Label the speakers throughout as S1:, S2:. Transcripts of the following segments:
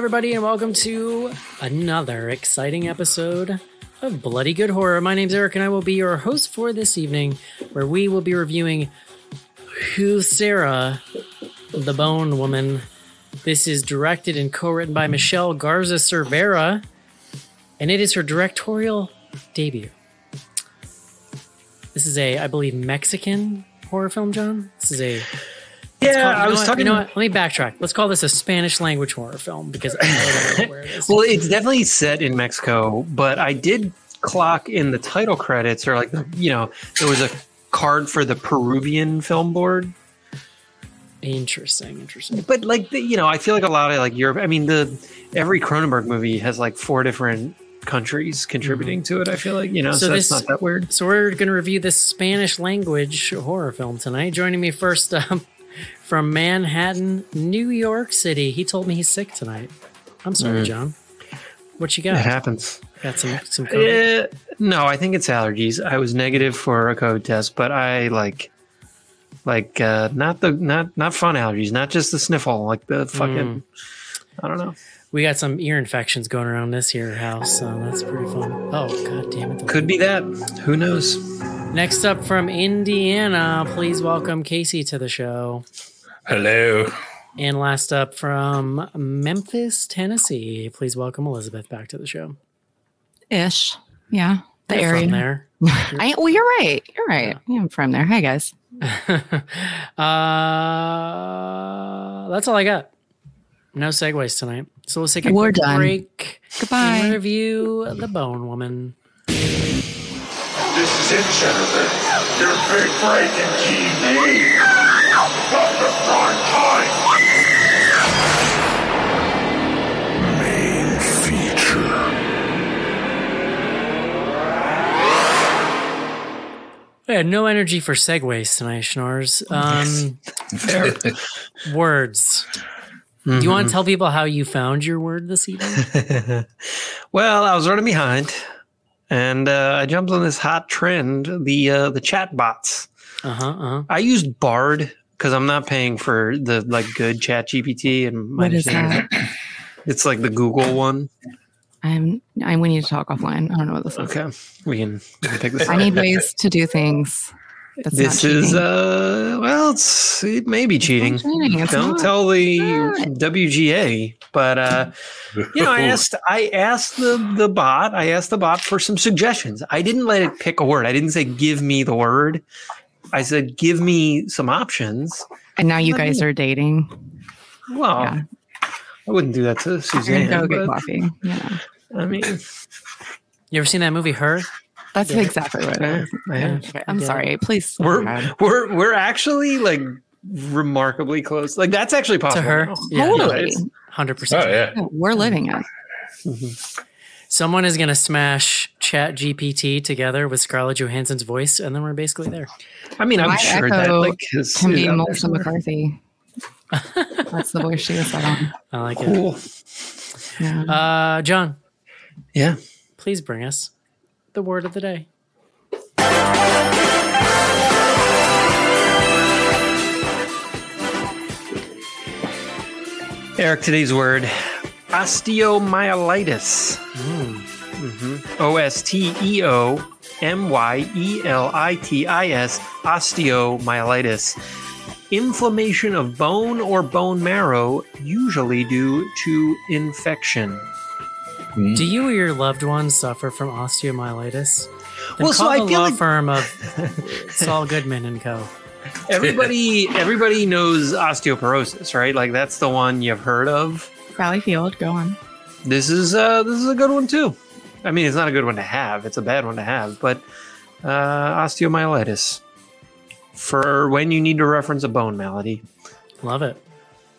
S1: Everybody, and welcome to another exciting episode of Bloody Good Horror. My name's Eric, and I will be your host for this evening, where we will be reviewing Huesera, the Bone Woman. This is directed and co-written by Michelle Garza Cervera, and it is her directorial debut. This is a, I believe, Mexican horror film, John. This is a
S2: Yeah,
S1: call- you
S2: I was
S1: what?
S2: talking.
S1: You know what? Let me backtrack. Let's call this a Spanish language horror film because I don't know where it is.
S2: Well, it's definitely set in Mexico, but I did clock in the title credits, or like you know, there was a card for the Peruvian film board.
S1: interesting, interesting.
S2: But like, the, you know, I feel like a lot of like Europe. I mean, the every Cronenberg movie has like four different countries contributing to it. I feel like you know,
S1: So
S2: so,
S1: this-
S2: it's not that weird.
S1: So we're going to review this Spanish language horror film tonight. Joining me first um, from Manhattan, New York City. He told me he's sick tonight. I'm sorry, John. What you
S2: It
S1: got?
S2: happens.
S1: Got some some COVID?
S2: Eh, no, I think it's allergies. I was negative for a COVID test, but I like like uh not the not not fun allergies, not just the sniffle, like the fucking I don't know.
S1: We got some ear infections going around this here house, so that's pretty fun. Oh god damn it!
S2: Could be that. Who knows?
S1: Next up from Indiana, please welcome Casey to the show.
S3: Hello.
S1: And last up from Memphis, Tennessee, please welcome Elizabeth back to the show.
S4: ish. Yeah, the
S1: You're
S4: area.
S1: from there.
S4: I, well, you're right. You're right. Yeah, I'm from there. Hi, guys.
S1: uh, that's all I got. No segues tonight. So let's take a
S4: We're
S1: quick
S4: done.
S1: break.
S4: Goodbye.
S1: and review The Bone Woman.
S5: This is it, Jennifer. Your big break in TV. From the prime time. Main feature.
S1: I had no energy for segues tonight, Schnorrs. Um,
S2: Fair.
S1: Words. Do you want to tell people how you found your word this evening?
S2: well, I was running behind and uh, I jumped on this hot trend, the uh, the chat bots.
S1: Uh huh. Uh-huh.
S2: I used Bard because I'm not paying for the like good chat GPT and my
S4: What is that?
S2: It's like the Google one.
S4: I'm. I. We need to talk offline. I don't know what this is.
S2: Okay. We can, we can pick this
S4: I need ways to do things. That's
S2: This
S4: not
S2: is
S4: cheating.
S2: uh well it's it may be cheating.
S4: cheating.
S2: Don't
S4: not.
S2: tell the. WGA. But uh you know I asked I asked the the bot, I asked the bot for some suggestions. I didn't let it pick a word. I didn't say give me the word. I said give me some options.
S4: and now you guys are dating.
S2: Well,
S4: Yeah.
S2: I wouldn't do that to
S4: You're gonna
S2: Suzanne.
S4: go get
S2: but,
S4: coffee. Yeah,
S2: I mean,
S1: You ever seen that movie, Her?
S4: That's
S1: Yeah.
S4: exactly what it is. Okay, I'm
S1: Yeah.
S4: sorry. Please.
S2: we're
S4: ahead.
S2: we're we're actually like remarkably close. Like that's actually possible.
S1: To her?
S2: now.
S1: Yeah.
S4: Totally.
S2: it's-
S1: 100%.
S3: Oh yeah.
S4: Yeah, we're living it.
S1: Someone is going to smash Chat GPT together with Scarlett Johansson's voice, and then we're basically there.
S2: I mean, I'm
S4: My
S2: sure that like is,
S4: Can be Melissa. McCarthy. That's the voice she was set on.
S1: I like
S2: Cool.
S4: Yeah.
S1: it. Uh, John,
S2: Yeah.
S1: please bring us the word of the day.
S2: Eric, today's word osteomyelitis. Mm. Mm-hmm. O S T E O M Y E L I T I S, osteomyelitis. Inflammation of bone or bone marrow, usually due to infection.
S1: Do you or your loved ones suffer from osteomyelitis? Then
S2: Well, so
S1: call
S2: I
S1: the
S2: feel
S1: law
S2: like-
S1: firm of Saul Goodman and Co.
S2: Everybody, everybody knows osteoporosis, right? Like that's the one you've heard of.
S4: Valley Field, go on.
S2: This is uh, this is a good one too. I mean, it's not a good one to have; it's a bad one to have. But uh, osteomyelitis for when you need to reference a bone malady.
S1: Love it.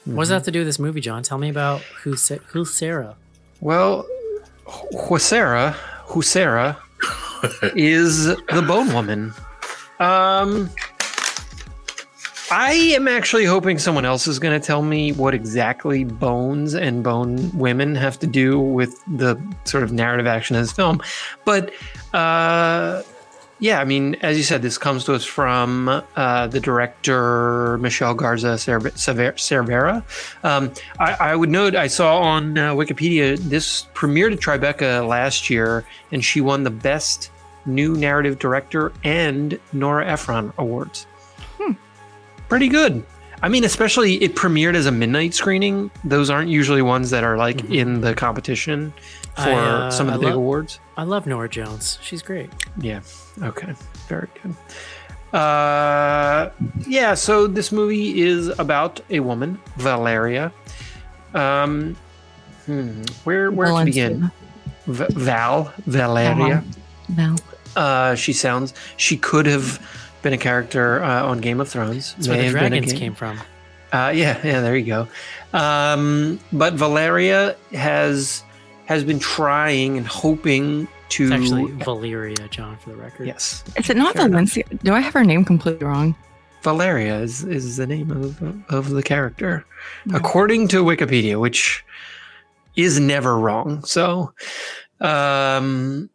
S1: What does that have to do with this movie, John? Tell me about who Sa- who Sarah.
S2: Well, Huesera, Huesera is the bone woman. Um, I am actually hoping someone else is going to tell me what exactly bones and bone women have to do with the sort of narrative action of this film. But uh, yeah, I mean, as you said, this comes to us from uh, the director Michelle Garza Cerve- Cerve- Cervera. Um, I, I would note I saw on uh, Wikipedia this premiered at Tribeca last year, and she won the best new narrative director and Nora Ephron awards. Pretty good. I mean, especially it premiered as a midnight screening. Those aren't usually ones that are like in the competition for
S1: I, uh,
S2: some of the
S1: I
S2: big
S1: lo-
S2: awards.
S1: I love Norah Jones. She's great.
S2: Yeah. Okay. Very good. Uh, yeah. So this movie is about a woman, Valeria. Um, hmm, where where to begin? V- Val Valeria.
S4: Val.
S2: Uh, she sounds. She could have been a character uh, on Game of Thrones.
S1: That's where
S2: May
S1: the
S2: have been a
S1: dragons came from.
S2: uh, yeah, yeah, there you go. Um, but Valeria has has been trying and hoping to.
S1: It's actually Valeria, John, for the record.
S2: yes,
S4: Is it not
S2: Fair enough.
S4: Valencia? Do I have her name completely wrong?
S2: Valeria is, is the name of of the character,
S4: Yeah.
S2: according to Wikipedia, which is never wrong. So, um,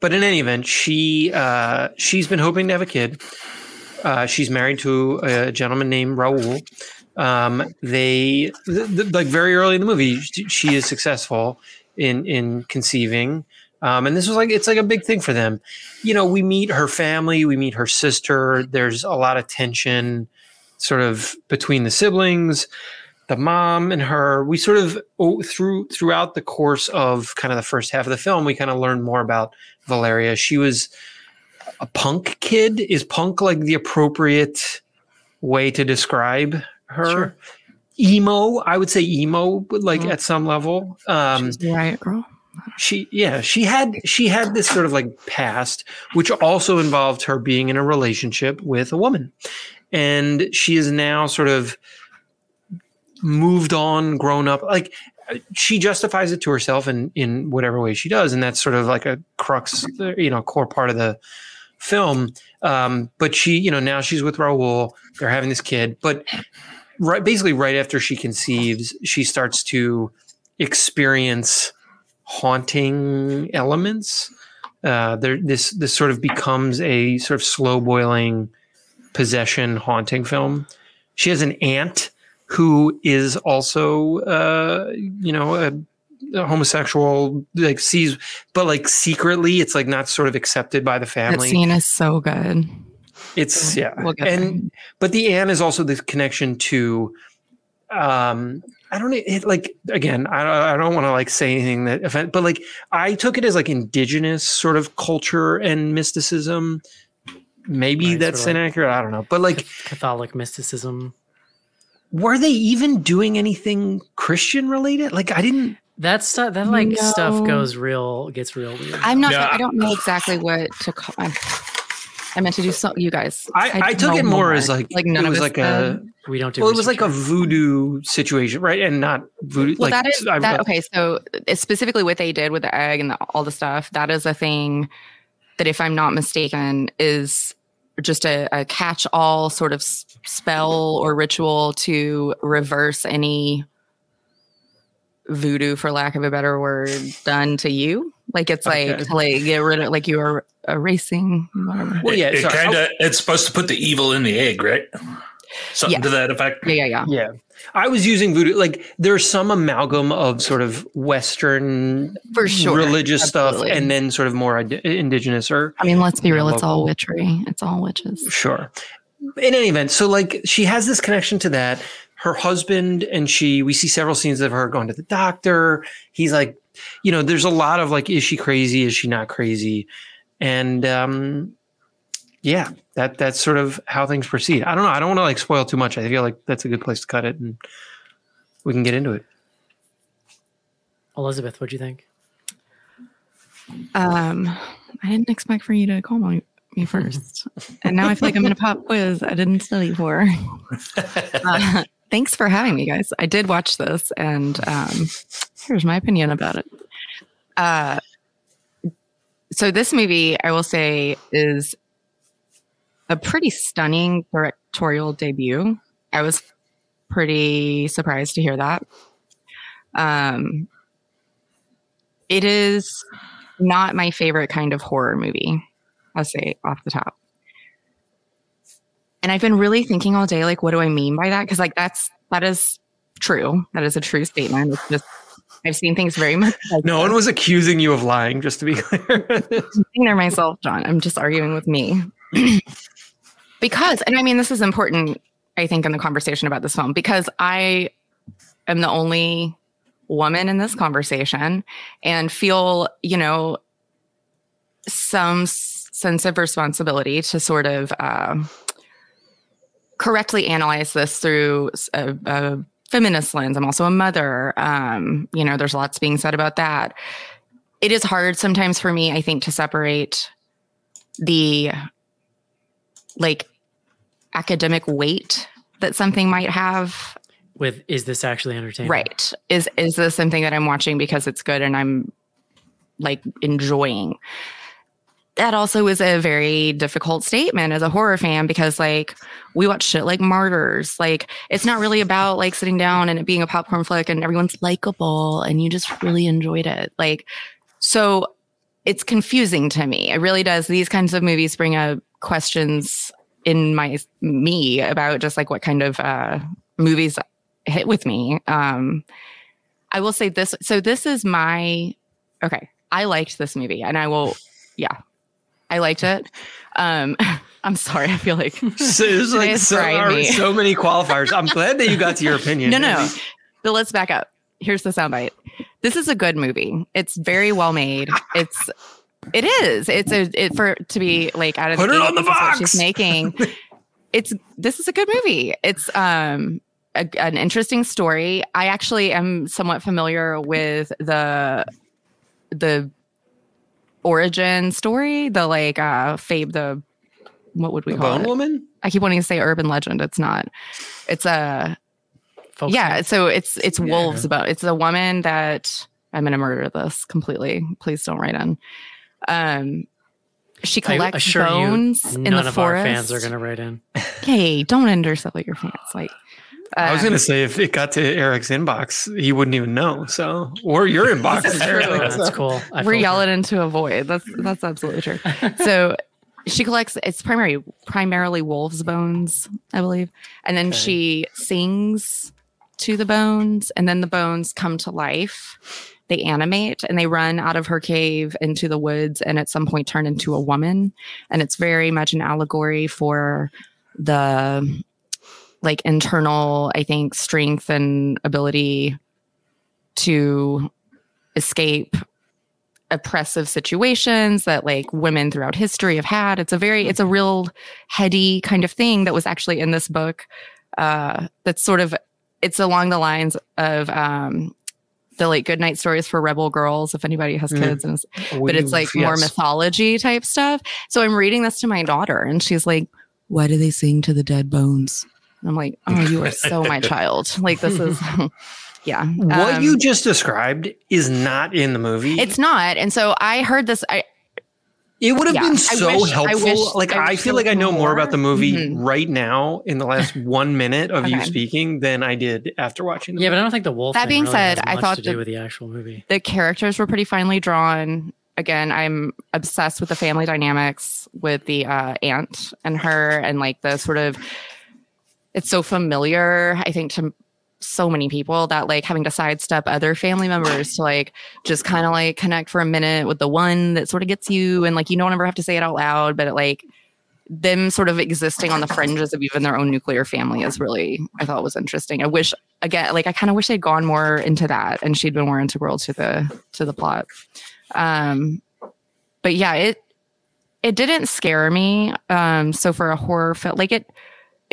S2: but in any event, she uh, she's been hoping to have a kid. Uh, she's married to a gentleman named Raul. Um, they th- th- like very early in the movie, she, is successful in in conceiving. Um, and this was like it's like a big thing for them. You know, we meet her family, we meet her sister. There's a lot of tension, sort of between the siblings, the mom and her. We sort of oh, through throughout the course of kind of the first half of the film, we kind of learned more about Valeria. She was a punk kid. Is punk like the appropriate way to describe her?
S1: Sure.
S2: Emo, I would say emo, but like
S4: Mhm.
S2: at some level. Um,
S4: She's the riot girl.
S2: she yeah she had she had this sort of like past which also involved her being in a relationship with a woman and she is now sort of moved on grown up like she justifies it to herself in in whatever way she does and that's sort of like a crux you know core part of the film um but she you know now she's with Raul they're having this kid but right basically right after she conceives she starts to experience haunting elements. Uh, there, this this sort of becomes a sort of slow boiling possession haunting film. She has an aunt who is also, uh, you know, a, a homosexual. Like sees, but like secretly, it's like not sort of accepted by the family.
S4: That scene is so good.
S2: It's yeah,
S4: We'll get
S2: and but the Anne is also the connection to. Um, I don't it, like again. I I don't want to like say anything that offend, but like I took it as like indigenous sort of culture and mysticism. Maybe
S1: Right,
S2: that's
S1: sort of like-
S2: inaccurate. I don't know, but like,
S1: Catholic mysticism.
S2: were they even doing anything Christian related? Like, I didn't.
S1: That stuff, that like stuff goes real, gets real weird.
S4: I'm not.
S3: Yeah.
S4: I don't know exactly what to call. I, I meant to do so. You guys.
S2: I, I,
S4: don't
S2: took it more as like
S4: like
S2: it
S4: none of
S2: was
S4: us
S2: like a
S4: did.
S1: we don't do.
S2: well, it was like a voodoo situation, right? And not voodoo.
S4: Well,
S2: like
S4: that is
S2: I-
S4: that. Okay, so uh, specifically what they did with the egg and the, all the stuff. That is a thing that, if I'm not mistaken, is just a, a catch-all sort of spell or ritual to reverse any voodoo, for lack of a better word, done to you. Like it's
S2: Okay.
S4: like to like get rid of like you are erasing whatever.
S2: Well, yeah,
S3: it,
S2: sorry.
S3: kind of it's supposed to put the evil in the egg, right? Something
S4: Yes.
S3: to that effect.
S4: Yeah, yeah, yeah.
S2: Yeah. I was using voodoo. Like there's some amalgam of sort of Western
S4: For sure.
S2: religious
S4: Absolutely.
S2: stuff and then sort of more indi- indigenous or
S4: I mean, let's be real. It's all witchery. It's all witches.
S2: sure. In any event, so like she has this connection to that. Her husband and she, we see several scenes of her going to the doctor. He's like, you know, there's a lot of like, is she crazy? Is she not crazy? And um yeah, that that's sort of how things proceed. I don't know. I don't want to like spoil too much. I feel like that's a good place to cut it and we can get into it.
S1: Elizabeth, what do you think?
S4: Um, I didn't expect for you to call me, me first, and now I feel like I'm in a pop quiz I didn't study for. Uh, thanks for having me, guys. I did watch this, and um, here's my opinion about it. Uh, so this movie, I will say, is a pretty stunning directorial debut. I was pretty surprised to hear that. Um, it is not my favorite kind of horror movie. I'll say off the top. And I've been really thinking all day, like, what do I mean by that? Because like that's that is true. That is a true statement. It's just I've seen things very much. Like
S2: No one was accusing you of lying, just to be clear.
S4: I'm there myself, John. I'm just arguing with me. because, and I mean, this is important, I think, in the conversation about this film, because I am the only woman in this conversation and feel, you know, some sense of responsibility to sort of um correctly analyze this through a, a feminist lens. I'm also a mother. Um, you know, there's lots being said about that it is hard sometimes for me, I think, to separate the like academic weight that something might have.
S1: With is this actually entertaining?
S4: Right. Is is this something that I'm watching because it's good and I'm like enjoying? That also is a very difficult statement as a horror fan because like we watch shit like Martyrs. Like it's not really about like sitting down and it being a popcorn flick and everyone's likable and you just really enjoyed it. Like so it's confusing to me. It really does. These kinds of movies bring up questions in my me about just like what kind of uh, movies hit with me. Um, I will say this. So this is my okay. I liked this movie, and I will. Yeah, I liked it. Um, I'm sorry. I feel like
S2: so, there's like so,
S4: Friday.
S2: so many qualifiers. I'm glad that you got to your opinion.
S4: no, no. But let's back up. Here's the soundbite. This is a good movie. It's very well made. It's it is. It's a it for to be like out of
S2: Put
S4: the gate,
S2: on the
S4: this is what
S2: box.
S4: she's making. It's this is a good movie. It's um a, an interesting story. I actually am somewhat familiar with the the origin story, the like uh Fabe the what would we
S2: The
S4: call
S2: Bone
S4: it?
S2: Woman?
S4: I keep wanting to say urban legend. It's not. It's a
S1: Folk
S4: yeah.
S1: tale.
S4: So it's it's wolves about. It's a woman that I'm gonna murder this completely. Please don't write in. Um, she collects
S1: assure
S4: bones
S1: you,
S4: in
S1: none
S4: the
S1: of
S4: forest.
S1: our fans are going to write in.
S4: Hey, don't undersell your fans. Like,
S2: I was
S4: um,
S2: gonna say if it got to Eric's inbox, he wouldn't even know. So, or your inbox.
S4: This is
S2: apparently.
S4: true.
S1: Oh, that's cool. I
S4: we're
S1: filter.
S4: yelling into a void. That's that's absolutely true. so she collects it's primarily primarily wolves bones, I believe. And then
S1: Okay.
S4: she sings to the bones, and then the bones come to life. They animate and they run out of her cave into the woods and at some point turn into a woman. And it's very much an allegory for the like internal, I think, strength and ability to escape oppressive situations that like women throughout history have had. It's a very, it's a real heady kind of thing that was actually in this book. Uh, that's sort of, it's along the lines of um, the like good night stories for rebel girls. If anybody has
S2: Mm.
S4: kids, and it's- but it's like more mythology type stuff. So I'm reading this to my daughter, and she's like, "Why do they sing to the dead bones?" And I'm like, "Oh, you are so my child. Like this is, yeah."
S2: What
S4: Um,
S2: you just described is not in the movie.
S4: It's not. And so I heard this. I,
S2: It would have
S4: Yeah,
S2: been
S4: I
S2: so
S4: wish- I
S2: helpful.
S4: wish-
S2: like
S4: I
S2: I, feel like I know more about the
S4: more.
S2: movie
S4: Mhm.
S2: right now in the last one minute of you speaking than I did after watching. The
S1: Yeah, but I don't think the wolf.
S4: That
S1: thing
S4: being
S1: really
S4: said,
S1: has
S4: I thought
S1: to
S4: that-
S1: do with the actual movie.
S4: the characters were pretty finely drawn. Again, I'm obsessed with the family dynamics with the uh, aunt and her, and like the sort of. It's so familiar, I think, to so many people that like having to sidestep other family members to like just kind of like connect for a minute with the one that sort of gets you, and like you don't ever have to say it out loud, but it, like them sort of existing on the fringes of even their own nuclear family is really I thought was interesting. I wish again like I kind of wish they'd gone more into that and she'd been more integral to the to the plot. Um but yeah, it it didn't scare me. Um so for a horror film like it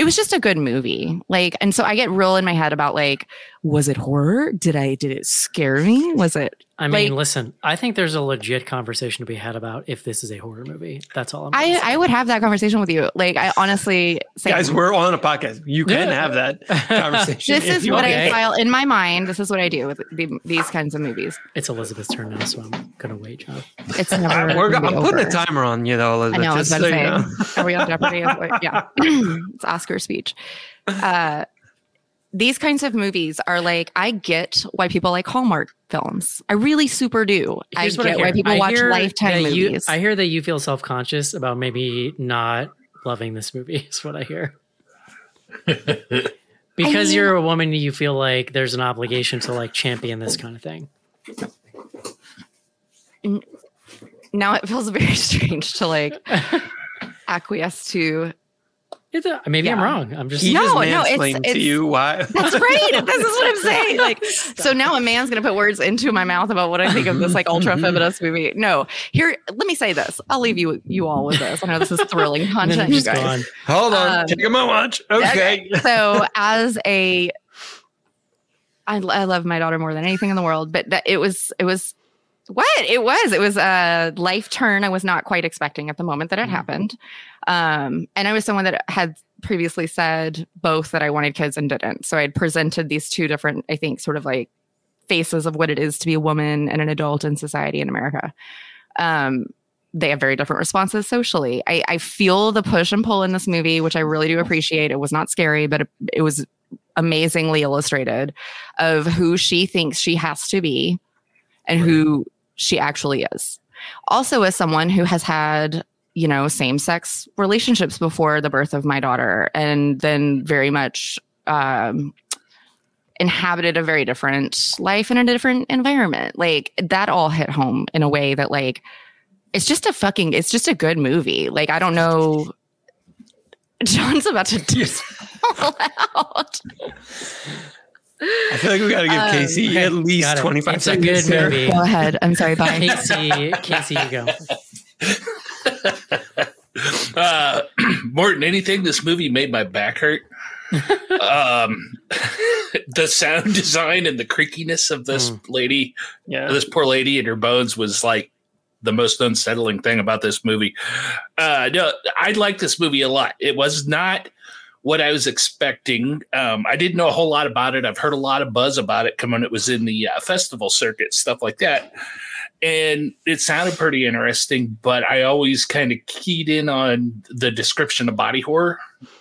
S4: it was just a good movie. Like and so I get real in my head about like was it horror? Did I did it scare me? Was it
S1: I mean,
S4: Like-
S1: listen, I think there's a legit conversation to be had about if this is a horror movie. That's all I'm.
S4: I
S1: say.
S4: I would have that conversation with you. Like I honestly say
S2: Guys, we're on a podcast. You can
S1: Yeah.
S2: have that conversation.
S4: this is what.
S1: Okay.
S4: I file in my mind. This is what I do with the, these kinds of movies.
S1: It's Elizabeth's turn now, so I'm gonna wait, John.
S4: It's never.
S2: I'm, we're, I'm
S4: be
S2: putting a timer on you though,
S4: I
S2: Elizabeth.
S4: know. I was about
S2: so
S4: to
S2: you know.
S4: are we on Jeopardy? Yeah, it's Oscar speech. Uh, these kinds of movies are like I get why people like Hallmark films. I really super do.
S1: Here's
S4: I
S1: what
S4: get
S1: hear.
S4: why people
S1: I
S4: watch
S1: hear
S4: Lifetime
S1: that you-
S4: movies.
S1: I hear that you feel self conscious about maybe not loving this movie. Is what I hear. because
S4: mean-
S1: you're a woman, you feel like there's an obligation to like champion this kind of thing.
S4: now it feels very strange to like acquiesce to.
S1: It's a, maybe I'm wrong. I'm just
S2: He
S4: No,
S2: just
S4: no, it's-
S2: mansplained to
S4: it's-
S2: you why.
S4: That's right. this is what I'm saying. Like, so now a man's gonna put words into my mouth about what I think of this like ultra feminist movie. No, here, let me say this. I'll leave you you all with this. I know this is thrilling content,
S1: I'm
S4: you guys.
S1: gone.
S2: Hold on,
S4: Um,
S2: check my watch. Okay.
S4: so as a I, I love my daughter more than anything in the world but that it was it was what? It was. It was a life turn i was not quite expecting at the moment that it happened. Um and i was someone that had previously said both that i wanted kids and didn't. So i had presented these two different i think sort of like faces of what it is to be a woman and an adult in society in america. Um they have very different responses socially. I, I feel the push and pull in this movie, which I really do appreciate. It was not scary, but it, it was amazingly illustrated of who she thinks she has to be and who she actually is. Also, as someone who has had, you know, same sex relationships before the birth of my daughter, and then very much um, inhabited a very different life in a different environment. Like that all hit home in a way that, like, it's just a fucking, it's just a good movie. Like, I don't know. John's about to do all out.
S2: I feel like we got to give
S4: Um,
S2: Casey
S1: okay,
S2: at least
S1: got it.
S2: 25
S1: It's a
S2: seconds.
S1: good movie.
S4: Go ahead. I'm sorry. Bye.
S1: Casey, Casey, you go.
S3: Uh, Morton, anything? This movie made my back hurt. um, the sound design and the creakiness of this
S2: Hmm.
S3: lady,
S2: Yeah.
S3: this poor lady and her bones was like the most unsettling thing about this movie. Uh, no, I like this movie a lot. It was not what I was expecting. Um, I didn't know a whole lot about it. I've heard a lot of buzz about it coming. It was in the uh, festival circuit, stuff like that. And it sounded pretty interesting, but I always kind of keyed in on the description of body horror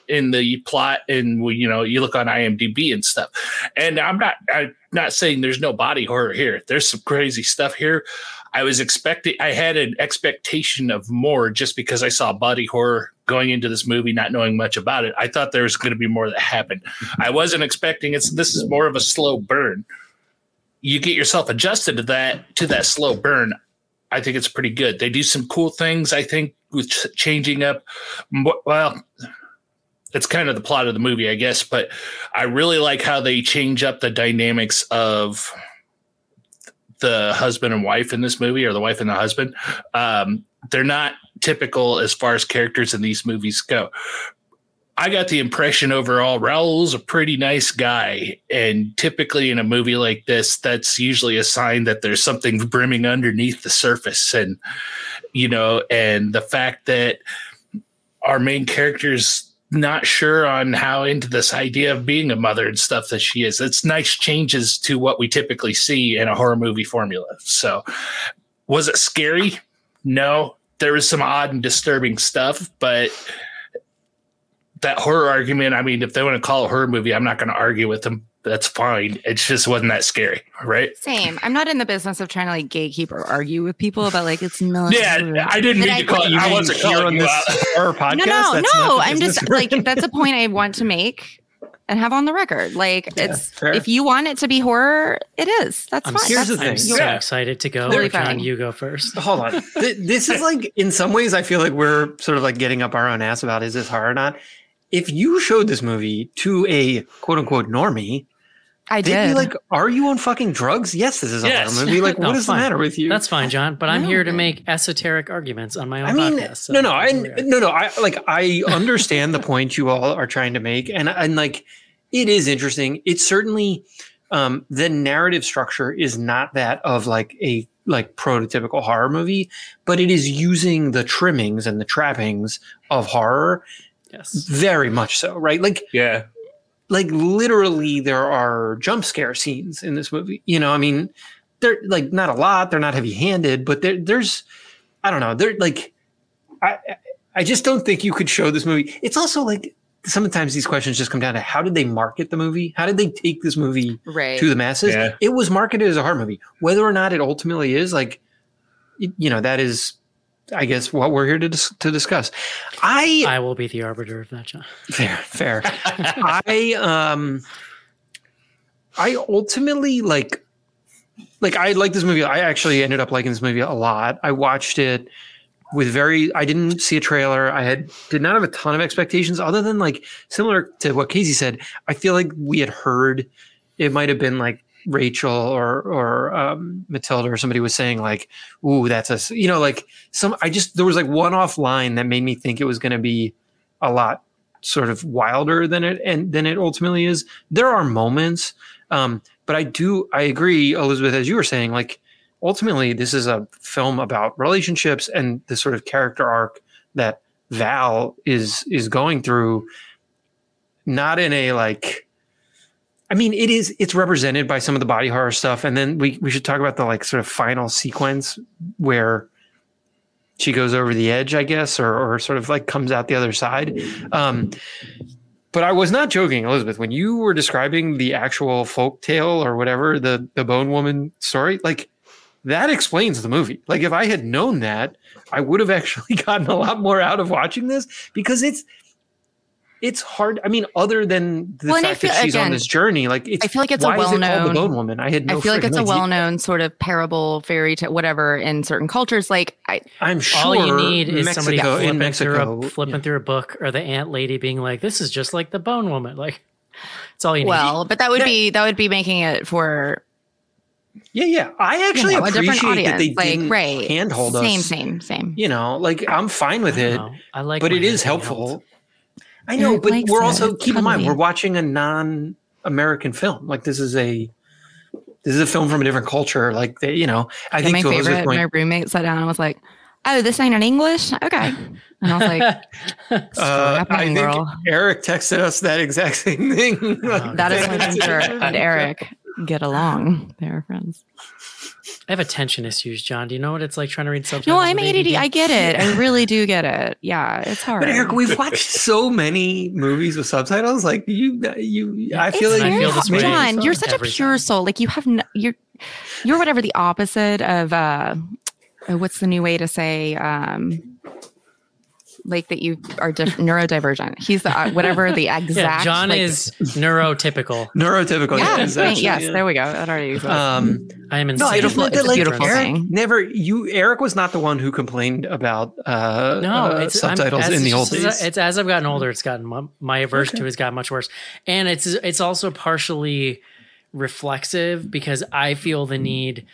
S3: in the plot. And you know, you look on IMDb and stuff. And I'm not, I'm not saying there's no body horror here. There's some crazy stuff here. I was expecting, I had an expectation of more just because I saw body horror going into this movie, not knowing much about it. I thought there was going to be more that happened. I wasn't expecting it's, this is more of a slow burn. You get yourself adjusted to that, to that slow burn. I think it's pretty good. They do some cool things, I think, with ch- changing up. Well, it's kind of the plot of the movie, I guess, but I really like how they change up the dynamics of the husband and wife in this movie, or the wife and the husband. Um, they're not typical as far as characters in these movies go. I got the impression overall Raul's a pretty nice guy. And typically in a movie like this, that's usually a sign that there's something brimming underneath the surface. And, you know, and the fact that our main character's not sure on how into this idea of being a mother and stuff that she is. It's nice changes to what we typically see in a horror movie formula. So, was it scary? No. There was some odd and disturbing stuff, but that horror argument, I mean, if they want to call it a horror movie, I'm not going to argue with them. That's fine. It just wasn't that scary, right?
S4: Same. I'm not in the business of trying to like gatekeep or argue with people about like it's not.
S3: Yeah, I didn't
S4: But
S3: mean
S4: I
S3: to call it.
S4: think-
S3: I wasn't
S2: here on this horror podcast.
S4: no, no,
S2: That's
S4: no. I'm just like that's a point I want to make and have on the record. Like it's
S2: fair.
S4: if you want it to be horror, it is. That's
S1: I'm,
S4: fine.
S2: Here's
S4: That's
S2: the
S1: I'm so
S3: Yeah.
S1: excited to go.
S4: Totally
S1: John,
S4: fine.
S1: you go first.
S2: Hold on. This is like, in some ways, I feel like we're sort of like getting up our own ass about is this horror or not. If you showed this movie to a quote unquote normie,
S4: I
S2: they'd
S4: did.
S2: be like, "Are you on fucking drugs?" Yes, this is a
S3: Yes.
S2: horror movie. Like,
S1: No,
S2: what is
S1: fine.
S2: the matter with you?
S1: That's fine, John. But I'm
S4: No,
S1: here to make esoteric arguments on my own
S2: I mean,
S1: podcast. so
S2: no, no, I,
S1: here we are.
S2: no, no. I like, I understand the point you all are trying to make, and and like, it is interesting. It's certainly um, the narrative structure is not that of like a like prototypical horror movie, but it is using the trimmings and the trappings of horror
S1: Yes.
S2: very much so, right? Like,
S3: Yeah.
S2: like literally, there are jump scare scenes in this movie. You know, I mean, they're like not a lot. They're not heavy handed, but there, there's, I don't know. They're like, I, I just don't think you could show this movie. It's also like sometimes these questions just come down to how did they market the movie? How did they take this movie
S4: Right.
S2: to the masses?
S3: Yeah.
S2: It was marketed as a horror movie. Whether or not it ultimately is, like, you know, that is, I guess, what we're here to dis- to discuss. I
S1: I will be the arbiter of that, John.
S2: fair, fair. I um, I ultimately like, like I like this movie. I actually ended up liking this movie a lot. I watched it with very. I didn't see a trailer. I had did not have a ton of expectations, other than like similar to what Casey said. I feel like we had heard it might have been like Rachel or or um, Matilda or somebody was saying like, "Ooh, that's a s-" you know like some." I just there was like one off line that made me think it was going to be a lot sort of wilder than it and than it ultimately is. There are moments, um, but I do I agree, Elizabeth, as you were saying, like ultimately this is a film about relationships and the sort of character arc that Val is is going through. Not in a like. I mean, it is. It's represented by some of the body horror stuff, and then we we should talk about the like sort of final sequence where she goes over the edge, I guess, or or sort of like comes out the other side. Um, but I was not joking, Elizabeth, when you were describing the actual folk tale or whatever the the Bone Woman story. Like that explains the movie. Like if I had known that, I would have actually gotten a lot more out of watching this because it's it's hard. I mean, other than the
S4: Well, and I
S2: fact that
S4: feel-
S2: she's on this journey, like it's
S4: I feel like it's a
S2: why is it called the
S4: well-known-
S2: Bone Woman? I had no.
S4: I feel like
S2: friggin'
S4: it's a well-known sort of parable, fairy tale, whatever in certain cultures. Like I,
S2: I'm sure
S1: All you need is somebody
S2: Mexico, in
S1: flipping,
S2: Mexico,
S1: through, a, flipping
S2: yeah.
S1: through a book or the ant lady being like, "This is just like the Bone Woman." Like, it's all you need.
S4: well, but that would
S2: Yeah.
S4: be that would be making it for
S2: Yeah, yeah. I actually
S4: you know, a different
S2: appreciate
S4: audience.
S2: that they
S4: like
S2: didn't
S4: right,
S2: handhold us.
S4: same, same, same.
S2: You know, like I'm fine with
S1: I
S2: it,
S1: know. I like,
S2: but it is helpful.
S1: held.
S2: I know,
S4: Eric
S2: but we're
S4: it.
S2: also
S4: It's
S2: keep in mind we're watching a non-American film. Like this is a this is a film from a different culture. Like they, you know, I
S4: And
S2: think
S4: my
S2: to Elizabeth's
S4: favorite, my roommate sat down and was like, "Oh, this ain't in English, okay." And I was like,
S2: uh, I think
S4: girl?"
S2: Eric texted us that exact same thing.
S1: Oh,
S4: That is
S1: God.
S4: when Ginger and Eric get along. They're friends.
S1: I have attention issues, John. Do you know what it's like trying to read subtitles?
S4: No, I'm
S1: with
S4: ADD.
S1: ADD?
S4: I get it. I really do get it. Yeah, it's hard.
S2: But Eric, we've watched so many movies with subtitles. Like you, you. I feel
S4: it's
S2: like
S1: I
S4: very
S1: feel this way
S4: John, you're such a pure
S1: time.
S4: soul. Like you have, no, you're, you're whatever the opposite of. uh, What's the new way to say? um like that you are diff- neurodivergent. He's the uh, whatever the exact.
S1: Yeah, John
S4: like-
S1: is neurotypical.
S2: neurotypical.
S4: Yeah,
S2: yes,
S4: thank-
S2: actually,
S4: yes.
S2: yeah.
S4: There we go. That already exists.
S2: Um,
S1: I am
S2: No,
S1: insane.
S2: I just
S4: beautiful-
S2: looked
S4: it's
S2: at
S4: a
S2: like
S4: beautiful
S2: Eric
S4: thing.
S2: never. You Eric was not the one who complained about uh,
S1: No,
S2: uh,
S1: it's
S2: subtitles
S1: as-
S2: in the old
S1: just-
S2: days.
S1: It's as I've gotten older, it's gotten my, my aversion to it has gotten much worse, and it's it's also partially reflexive because I feel the need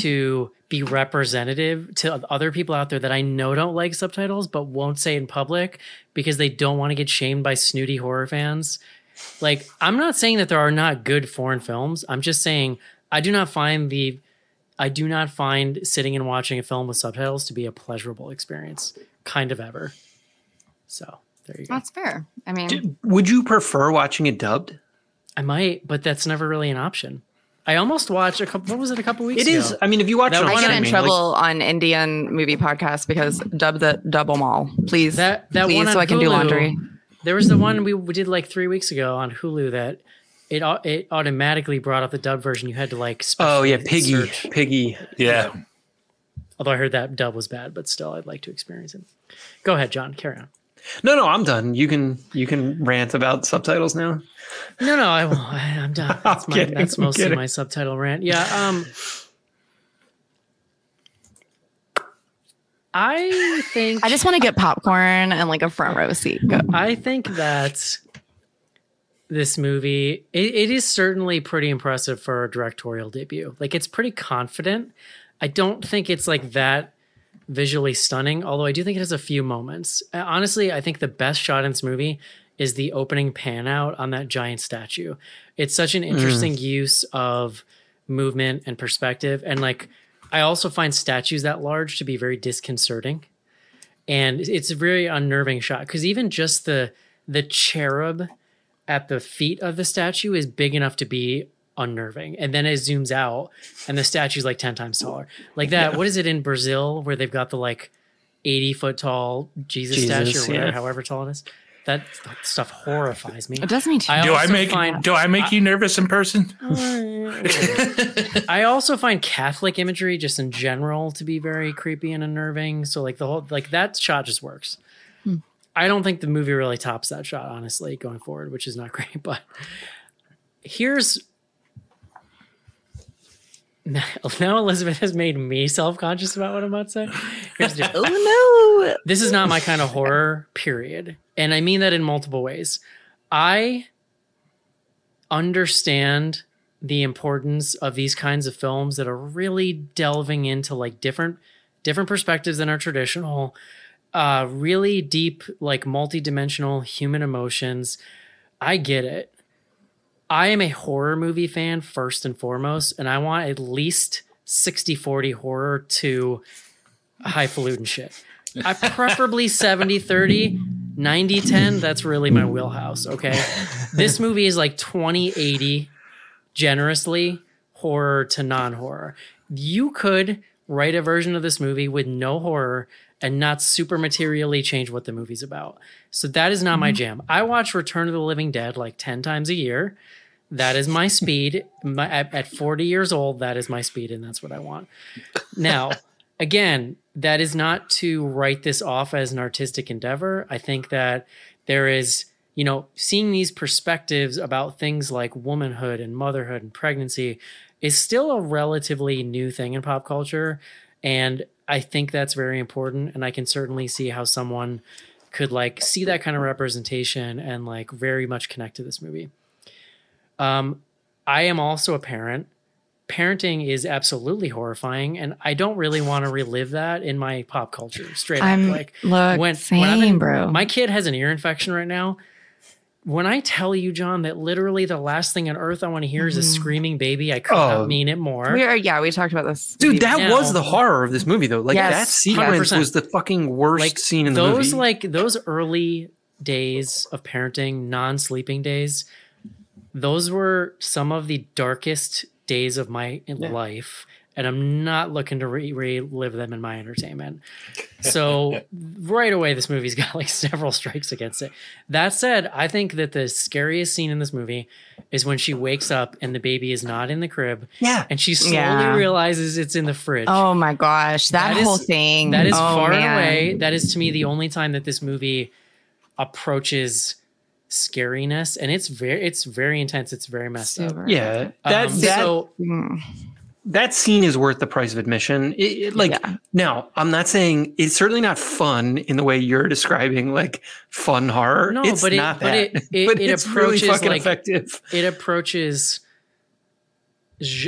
S1: to be representative to other people out there that I know don't like subtitles but won't say in public because they don't want to get shamed by snooty horror fans. Like I'm not saying that there are not good foreign films. I'm just saying I do not find the I do not find sitting and watching a film with subtitles to be a pleasurable experience, kind of ever. So there you go.
S4: That's fair. I mean,
S2: D- Would you prefer watching it dubbed?
S1: I might, but that's never really an option. I almost watched a couple. What was it? A couple weeks
S2: It
S1: ago.
S2: is. I mean, if you watch
S1: That
S2: it
S4: I get in
S2: streaming, like-
S4: trouble on Indian movie podcasts because dub the double mall, please.
S1: That that
S4: please,
S1: one on
S4: so I can do laundry.
S1: There was the one we we did like three weeks ago on Hulu that it it automatically brought up the dub version. You had to like.
S2: oh yeah, Piggy,
S1: search.
S2: Piggy.
S3: Yeah.
S1: Although I heard that dub was bad, but still, I'd like to experience it. Go ahead, John. Carry on.
S2: No, no, I'm done. You can you can rant about subtitles now.
S1: No, no, I, won't. I I'm done. That's, my,
S2: kidding,
S1: that's mostly
S2: kidding.
S1: my subtitle rant. Yeah. Um. I think
S4: I just want to get popcorn and like a front row seat. Go.
S1: I think that this movie it, it is certainly pretty impressive for a directorial debut. Like it's pretty confident. I don't think it's like that visually stunning, although I do think it has a few moments. Uh, Honestly, I think the best shot in this movie is the opening pan out on that giant statue. It's such an interesting use of movement and perspective and like I also find statues that large to be very disconcerting and it's a very unnerving shot because even just the the cherub at the feet of the statue is big enough to be unnerving and then it zooms out and the statue's like 10 times taller like that what is it in brazil where they've got the like 80 foot tall jesus,
S2: Jesus,
S1: statue or whatever,
S2: yeah.
S1: however tall it is that stuff horrifies me.
S4: It does me too.
S1: I
S3: do I make
S1: find-
S3: do I make you nervous in person?
S1: I also find Catholic imagery just in general to be very creepy and unnerving. So like the whole like that shot just works.
S4: Hmm.
S1: I don't think the movie really tops that shot, honestly, going forward, which is not great. But here's now Elizabeth has made me self-conscious about what I'm about to say. Here's the deal.
S4: oh no.
S1: this is not my kind of horror period and i mean that in multiple ways i understand the importance of these kinds of films that are really delving into like different different perspectives than our traditional uh really deep like multi-dimensional human emotions i get it i am a horror movie fan first and foremost and i want at least 60 40 horror to highfalutin shit I preferably 70 30, 90 10. That's really my wheelhouse. Okay. This movie is like 20 80 generously horror to non horror. You could write a version of this movie with no horror and not super materially change what the movie's about. So that is not my mm-hmm. jam. I watch Return of the Living Dead like 10 times a year. That is my speed. My, at, at 40 years old, that is my speed, and that's what I want. Now, again, that is not to write this off as an artistic endeavor. I think that there is, you know, seeing these perspectives about things like womanhood and motherhood and pregnancy is still a relatively new thing in pop culture. And I think that's very important. And I can certainly see how someone could like see that kind of representation and like very much connect to this movie. Um, I am also a parent. Parenting is absolutely horrifying, and I don't really want to relive that in my pop culture. Straight
S4: I'm
S1: up, like
S4: look
S1: when,
S4: same,
S1: when I'm in,
S4: bro.
S1: my kid has an ear infection right now. When I tell you, John, that literally the last thing on earth I want to hear is a
S4: Mhm.
S1: screaming baby, I could
S2: Oh.
S1: not mean it more.
S4: we are yeah, we talked about this.
S2: Dude, that
S1: Now-
S2: was the horror of this movie, though. Like
S4: Yes,
S2: that sequence
S1: 100%.
S2: was the fucking worst
S1: like
S2: scene in the
S1: those
S2: movie.
S1: like those early days of parenting non-sleeping days those were some of the darkest days of my life and i'm not looking to re- relive them in my entertainment so right away this movie's got like several strikes against it that said i think that the scariest scene in this movie is when she wakes up and the baby is not in the crib
S2: yeah,
S1: and she slowly
S4: Yeah.
S1: realizes it's in the fridge
S4: Oh my gosh, that,
S1: That is-
S4: whole thing.
S1: that is
S4: oh,
S1: far
S4: man.
S1: away. That is to me the only time that this movie approaches scariness, and it's very, it's very intense. It's very messed up.
S2: Yeah. That
S1: Um,
S2: that
S1: so
S4: Mm.
S2: that scene is worth the price of admission. It, it- like
S4: Yeah.
S2: now, I'm not saying it's certainly not fun in the way you're describing, like fun horror.
S1: No,
S2: it's
S1: but it-
S2: not
S1: but
S2: that.
S1: it- it-
S2: but
S1: it
S2: it's really
S1: approaches,
S2: fucking
S1: like-
S2: effective.
S1: it approaches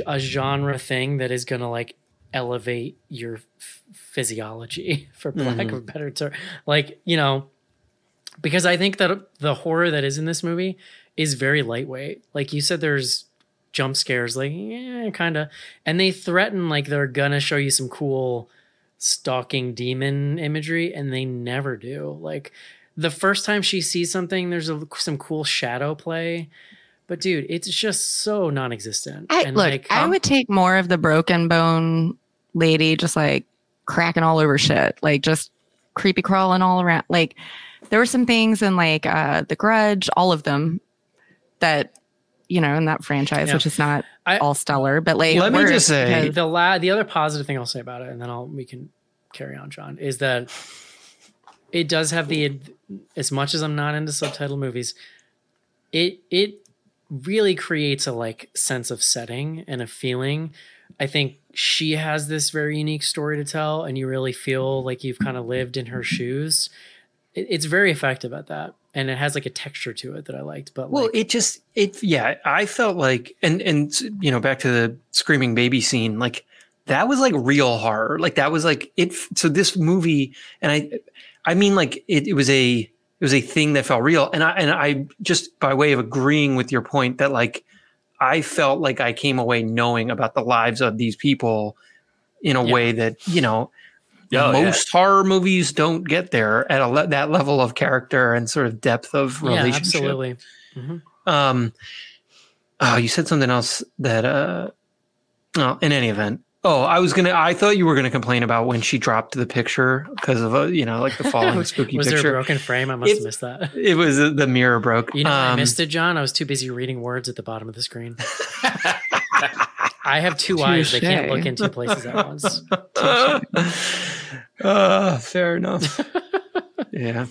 S1: a genre thing that is going to like elevate your f- physiology, for lack of a better term. Like you know, because I think that the horror that is in this movie is very lightweight. Like you said, there's jump scares, like yeah, kind of, and they threaten like they're gonna show you some cool stalking demon imagery, and they never do. Like the first time she sees something, there's a, some cool shadow play. But dude, it's just so non-existent.
S4: I,
S1: and
S4: look,
S1: like,
S4: I would take more of the broken bone lady just like cracking all over shit, like just creepy crawling all around. Like there were some things in like uh The Grudge, all of them that you know in that franchise,
S1: Yeah.
S4: which is not
S1: I-
S4: all stellar, but like
S2: Let me just say-
S1: the la- the other positive thing I'll say about it, and then I'll we can carry on, John, is that it does have the as much as I'm not into subtitle movies, it it really creates a like sense of setting and a feeling. I think she has this very unique story to tell, and you really feel like you've kind of lived in her shoes. It, it's very effective at that, and it has like a texture to it that I liked. But
S2: Well,
S1: like,
S2: it just it yeah, I felt like and and you know back to the screaming baby scene, like that was like real horror. Like that was like it. So this movie, and I, I mean like it, it was a it was a thing that felt real, and I and I just by way of agreeing with your point that like I felt like I came away knowing about the lives of these people in a
S1: Yeah.
S2: way that you know.
S3: Oh, yeah.
S2: most horror movies don't get there at a le- that level of character and sort of depth of
S1: yeah,
S2: relationship.
S1: absolutely.
S2: Um, oh, you said something else that, uh, well, in any event, Oh, I was gonna. I thought you were gonna complain about when she dropped the picture because of a, you know, like the falling spooky
S1: Was there a broken frame? I must
S2: It-
S1: have missed that.
S2: It was uh, the mirror broke.
S1: You know, I
S2: Um,
S1: missed it, John. I was too busy reading words at the bottom of the screen. I have two eyes; they can't look
S4: Touche.
S1: in two places at once.
S2: uh, fair enough. yeah.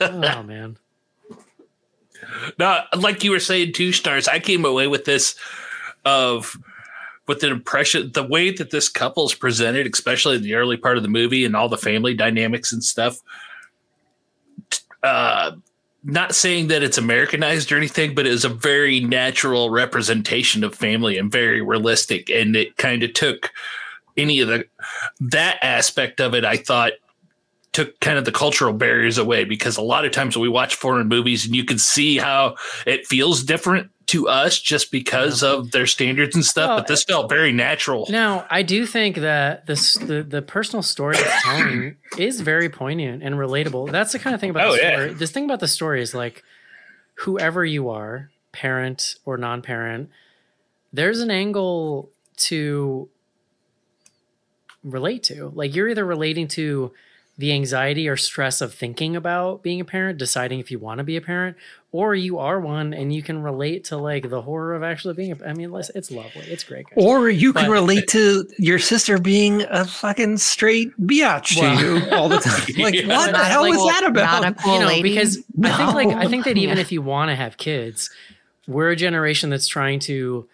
S1: Oh man,
S3: No, like you were saying, two stars. I came away with this of with an impression the way that this couple is presented, especially in the early part of the movie and all the family dynamics and stuff. Uh, not saying that it's Americanized or anything, but it was a very natural representation of family and very realistic. And it kind of took any of the that aspect of it. I thought took kind of the cultural barriers away because a lot of times we watch foreign movies and you can see how it feels different to us just because of their standards and stuff
S1: Well,
S3: but this felt very natural
S1: Now, I do think that this the, the personal story it's telling is very poignant and relatable. That's the kind of thing about
S3: Oh,
S1: the
S3: yeah.
S1: story. This thing about the story is like whoever you are, parent or non-parent, there's an angle to relate to. Like you're either relating to the anxiety or stress of thinking about being a parent, deciding if you want to be a parent, or you are one and you can relate to like the horror of actually being a I mean, it's, it's lovely. It's great. guys.
S2: Or you can
S1: But-
S2: relate to your sister being a fucking straight biatch
S1: Well-
S2: to you all the time. Like,
S3: Yeah.
S2: what the
S1: Not
S2: hell
S1: like-
S2: was that about?
S4: Not a cool
S1: you know,
S4: lady.
S1: because I think like I think that even
S4: Yeah.
S1: if you want to have kids, we're a generation that's trying to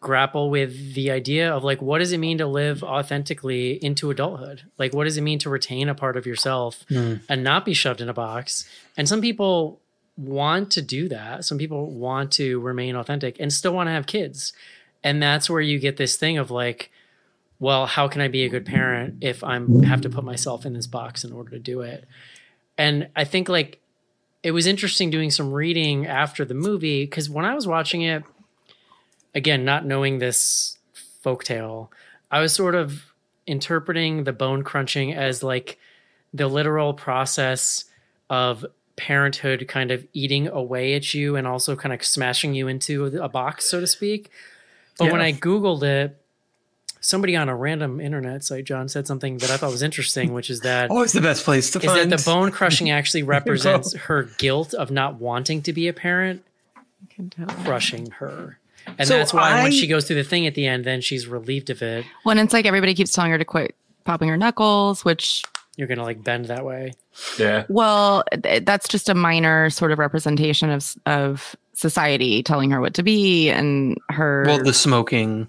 S1: grapple with the idea of like what does it mean to live authentically into adulthood? Like what does it mean to retain a part of yourself
S2: Hmm.
S1: and not be shoved in a box? And some people want to do that. Some people want to remain authentic and still want to have kids. And that's where you get this thing of like well, how can I be a good parent if I'm have to put myself in this box in order to do it? And I think like it was interesting doing some reading after the movie because when I was watching it, again, not knowing this folktale, I was sort of interpreting the bone crunching as like the literal process of parenthood kind of eating away at you and also kind of smashing you into a box, so to speak. But when I Googled it, somebody on a random internet site, John, said something that I thought was interesting, which is that
S2: Always the best place to
S1: is
S2: find.
S1: that the bone crushing actually represents her guilt of not wanting to be a parent
S4: can tell.
S1: crushing her. And
S2: So
S1: that's why
S2: I-
S1: when she goes through the thing at the end, then she's relieved of it.
S4: When it's like everybody keeps telling her to quit popping her knuckles, which
S1: You're gonna like bend that way.
S3: yeah
S4: well, th- that's just a minor sort of representation of of society telling her what to be and her
S2: well, the smoking.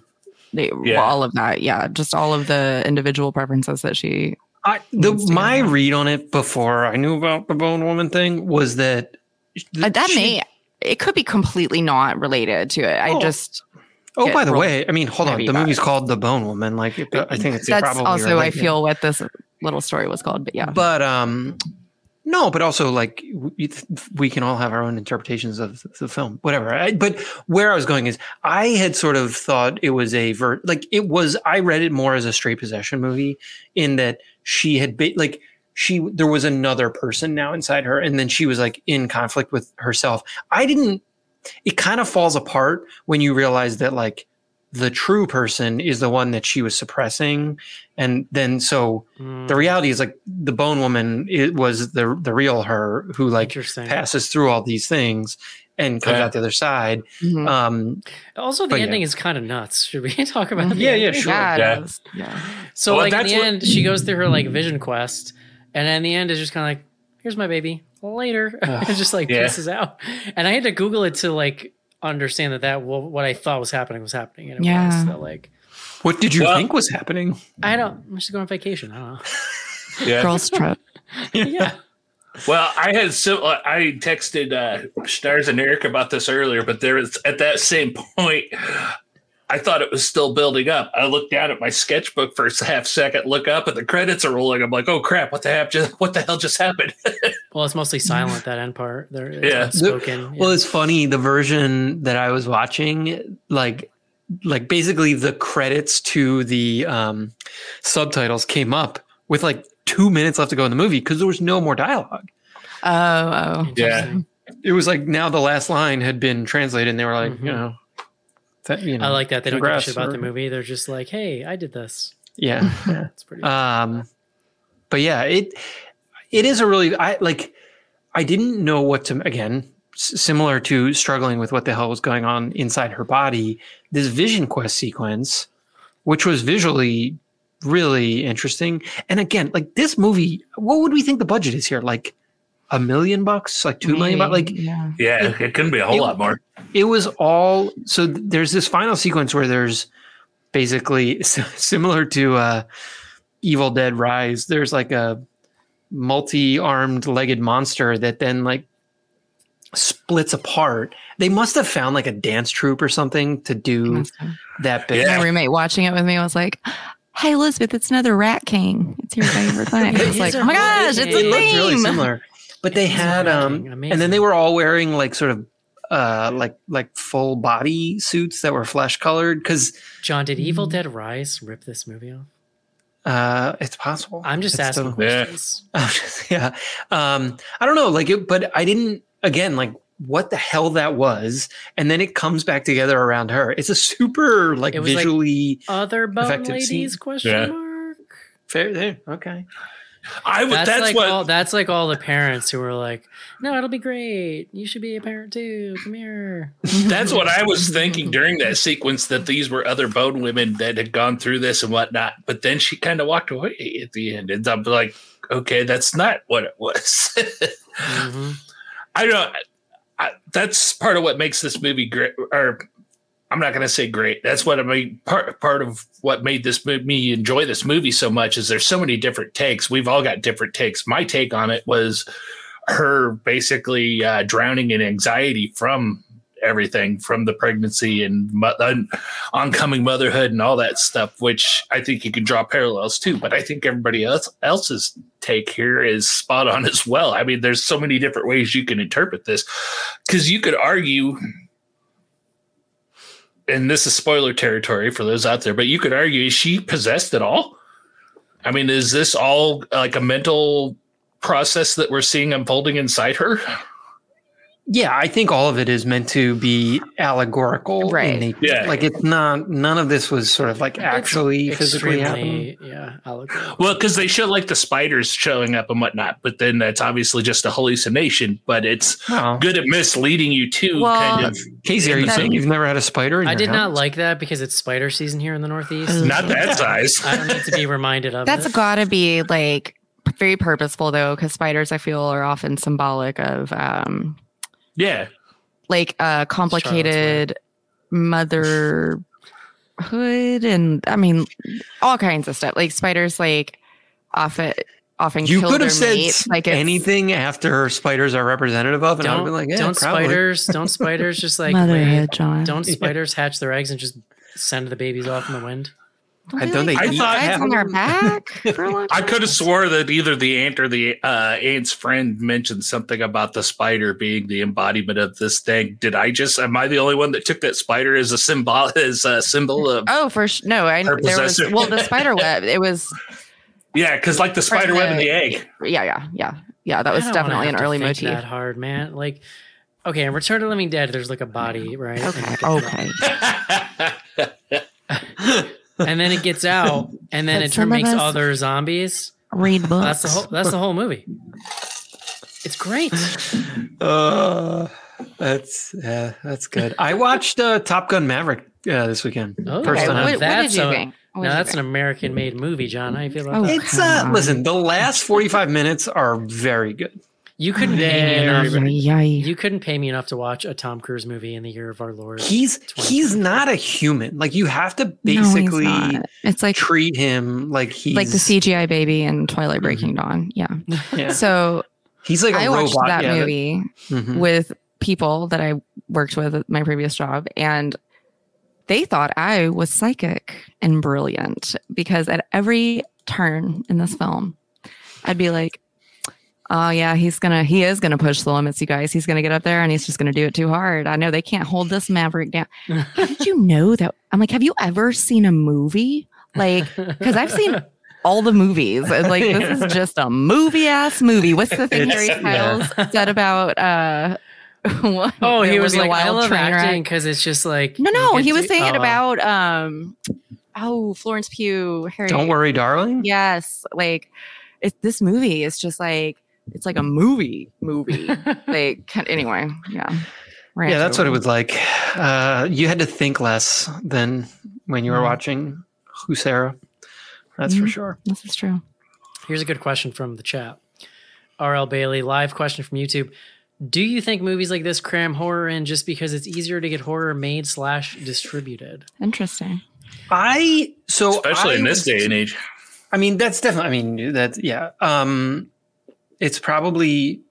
S4: they,
S3: Yeah.
S4: all of that. Yeah, just all of the individual preferences that she.
S2: I the my
S4: get that.
S2: read on it before I knew about the bone woman thing was that
S4: Uh, that
S2: she-
S4: may it could be completely not related to it. I
S2: Oh.
S4: just
S2: Oh, by the way, I mean, hold on. The movie's
S4: it.
S2: called The Bone Woman. Like, I think it's
S4: that's also I feel what this little story was called. But yeah,
S2: But um, no, but also like we, we can all have our own interpretations of the film, whatever. I, but where I was going is, I had sort of thought it was a ver- like it was. I read it more as a straight possession movie, in that she had been like she there was another person now inside her, and then she was like in conflict with herself. I didn't. It kind of falls apart when you realize that like the true person is the one that she was suppressing, and then so
S1: Mm,
S2: the reality is like the bone woman it was the the real her who like
S1: interesting.
S2: passes through all these things and comes
S3: Yeah.
S2: out the other side
S4: Mhm.
S2: um
S1: Also, the
S2: but yeah.
S1: ending is kind of nuts. Should we talk about? the
S2: Yeah, yeah, sure.
S4: yeah,
S3: Yeah.
S4: yeah.
S1: So,
S3: Well,
S1: like in the
S3: what-
S1: end, she goes through her like vision quest, and in the end, is just kind of like, "Here's my baby. Later." it just like
S3: Yeah.
S1: pieces out, and I had to Google it to like understand that that well, what I thought was happening was happening, and it
S4: Yeah.
S1: was that like
S2: what did you
S3: Well-
S2: think was happening
S1: I don't. I'm just going on vacation. I don't know.
S3: yeah
S4: Girls trip.
S1: yeah.
S3: Well, I had so I texted uh, Schnars and Eric about this earlier, but there was at that same point. I thought it was still building up. I looked down at my sketchbook for a half second, look up, and the credits are rolling. I'm like, "Oh crap! What the hell just what the hell just happened?"
S1: Well, it's mostly silent that end part. There, it's
S3: Yeah.
S1: unspoken.
S2: well
S1: yeah.
S2: it's funny the version that i was watching like like basically the credits to the um subtitles came up with like two minutes left to go in the movie because there was no more dialogue
S4: Oh, oh.
S1: Interesting.
S2: it was like now the last line had been translated and they were like
S1: Mhm.
S2: you know that, you know,
S1: I like that they don't give a shit about
S2: or-
S1: the movie. They're just like, hey, I did this.
S2: Yeah, yeah.
S1: It's pretty.
S2: Um, but yeah, it it is a really I like. I didn't know what to again. s- Similar to struggling with what the hell was going on inside her body, this Vision Quest sequence, which was visually really interesting, and again, like this movie, what would we think the budget is here? Like a million bucks, like two million bucks, like
S4: yeah.
S3: Yeah, it couldn't be a whole
S2: It-
S3: lot more.
S2: it was all so there's this final sequence where there's basically similar to uh evil dead rise there's like a multi-armed legged monster that then like splits apart they must have found like a dance troupe or something to do that bit
S3: Yeah.
S4: My roommate watching it with me was like, "Hey Elizabeth, it's another Rat King. It's your favorite thing." I was like, "Oh my gosh,
S1: Rat
S4: it's
S2: they
S4: a
S2: looked really similar but they had um
S1: amazing,
S2: and then they were all wearing like sort of uh like like full body suits that were flesh colored because
S1: John, did Evil. Dead Rise rip this movie off?
S2: uh it's possible
S1: I'm just
S2: It's
S1: asking
S2: still-
S3: Yeah.
S1: questions.
S2: I'm yeah. Um, I don't know, like it, but I didn't again, like what the hell that was, and then it comes back together around her. It's a super like
S1: It was like-
S2: visually
S1: Other bone ladies?
S2: scene.
S1: Question
S3: Yeah.
S1: mark.
S2: fair there. Okay.
S3: I would.
S1: That's,
S3: That's,
S1: like
S3: what.
S1: all. That's like all the parents who were like, "No, it'll be great. You should be a parent too. Come here."
S3: That's what I was thinking during that sequence that these were other bone women that had gone through this and whatnot. But then she kind of walked away at the end, and I'm like, okay, that's not what it was.
S1: Mhm.
S3: I don't. I, that's part of what makes this movie great. Or I'm not going to say great. That's what I mean. Part part of what made this me enjoy this movie so much is there's so many different takes. We've all got different takes. My take on it was her basically uh, drowning in anxiety from everything from the pregnancy and mo- on- oncoming motherhood and all that stuff which i think you can draw parallels to but i think everybody else else's take here is spot on as well i mean there's so many different ways you can interpret this because you could argue and this is spoiler territory for those out there but you could argue is she possessed at all? I mean is this all like a mental process that we're seeing unfolding inside her
S2: Yeah, I think all of it is meant to be allegorical,
S4: Right.
S3: Yeah.
S2: Like it's not. None of this was sort of like actually physically happening.
S1: Yeah, allegorical.
S3: Well, because they show like the spiders showing up and whatnot, but then that's obviously just a hallucination. But it's
S2: Well,
S3: good at misleading you too.
S4: Well-
S3: kind of
S2: Casey, are you saying you've never had a spider? In
S1: I
S2: your
S1: did not like that because it's spider season here in the Northeast.
S3: not that size.
S1: I don't need to be reminded of
S4: That's
S1: it.
S4: got to be like very purposeful though, because spiders I feel are often symbolic of um
S3: Yeah,
S4: like uh complicated motherhood and I mean all kinds of stuff. Like spiders like often often
S2: You
S4: kill
S2: could
S4: their
S2: have said
S4: mates. Like
S2: anything after spiders are representative of, and I'd
S1: don't
S2: be like, yeah,
S1: don't
S2: probably.
S1: spiders don't spiders just like
S4: motherhood, John.
S1: don't spiders hatch their eggs and just send the babies off in the wind?
S2: I don't
S4: they
S2: think
S3: I
S4: eat
S3: thought-
S4: eggs on their back for a
S3: I could have swore that either the ant or the uh, ant's friend mentioned something about the spider being the embodiment of this thing. Did I just? Am I the only one that took that spider as a symbol as a symbol of?
S4: Oh, for sh- no, I
S3: Her
S4: there was well the spider web. It was
S3: Yeah, because like the spider web and
S4: the-
S3: the egg.
S4: yeah, yeah, yeah, yeah. That was
S1: I don't wanna
S4: definitely an early
S1: think
S4: motif.
S1: That hard, man. Like, okay, in Return of the Living Dead, there's like a body, right?
S4: Okay, okay.
S1: And then it gets out, and then it
S4: some
S1: turn,
S4: of
S1: makes other zombies.
S4: Read books.
S1: That's the whole. That's the whole movie. It's great.
S2: Uh, that's yeah, that's good. I watched uh, Top Gun Maverick uh, this weekend.
S1: Oh,
S2: First
S4: Okay,
S2: time.
S4: what, what did
S1: That's
S4: you think? What
S1: Now that's an? American-made movie, John. How you feel about
S4: Oh,
S1: that?
S2: It's uh
S4: on.
S2: listen, the last 45 minutes are very good.
S1: You couldn't pay me enough.
S2: good.
S1: You couldn't pay me enough to watch a Tom Cruise movie in the year of our Lord.
S2: He's he's not a human. Like you have to
S4: No, he's
S2: basically
S4: not. it's like
S2: treat him like he's
S4: like the CGI baby in Twilight Breaking Dawn. Yeah.
S2: Yeah.
S4: So
S2: He's like a
S4: I watched that
S2: yeah,
S4: movie
S2: mhm.
S4: with people that I worked with at my previous job, and they thought I was psychic and brilliant because at every turn in this film, I'd be like, "Oh yeah, he's gonna, he is gonna push the limits, you guys. He's gonna get up there and he's just gonna do it too hard. I know they can't hold this maverick down. How did you know that? I'm like, have you ever seen a movie like? Because I've seen all the movies. It's like this is just a movie ass movie. What's the thing
S2: It's-
S4: Harry Styles said about uh what?
S1: Oh, he was
S4: be a
S1: like, I
S4: wild
S1: love
S4: train
S1: acting because it's just like
S4: No, no, he was
S1: to-
S4: saying it
S1: oh.
S4: about um oh Florence Pugh. Harry.
S2: Don't worry, darling.
S4: Yes, like it, this movie is just like it's like a movie movie. they kind- anyway, yeah. We're
S2: Yeah,
S4: into
S2: that's what it was like. Uh, you had to think less than when you were
S4: Mhm.
S2: watching Huesera. That's for
S4: Mhm.
S2: sure.
S4: This is true.
S1: Here's a good question from the chat. RL Bailey, live question from YouTube. Do you think movies like this cram horror in just because it's easier to get horror made slash distributed?
S4: Interesting.
S2: I so
S3: Especially
S2: I
S3: in this
S2: would-
S3: day and age.
S2: I mean, that's definitely. I mean, that's yeah. Um, it's probably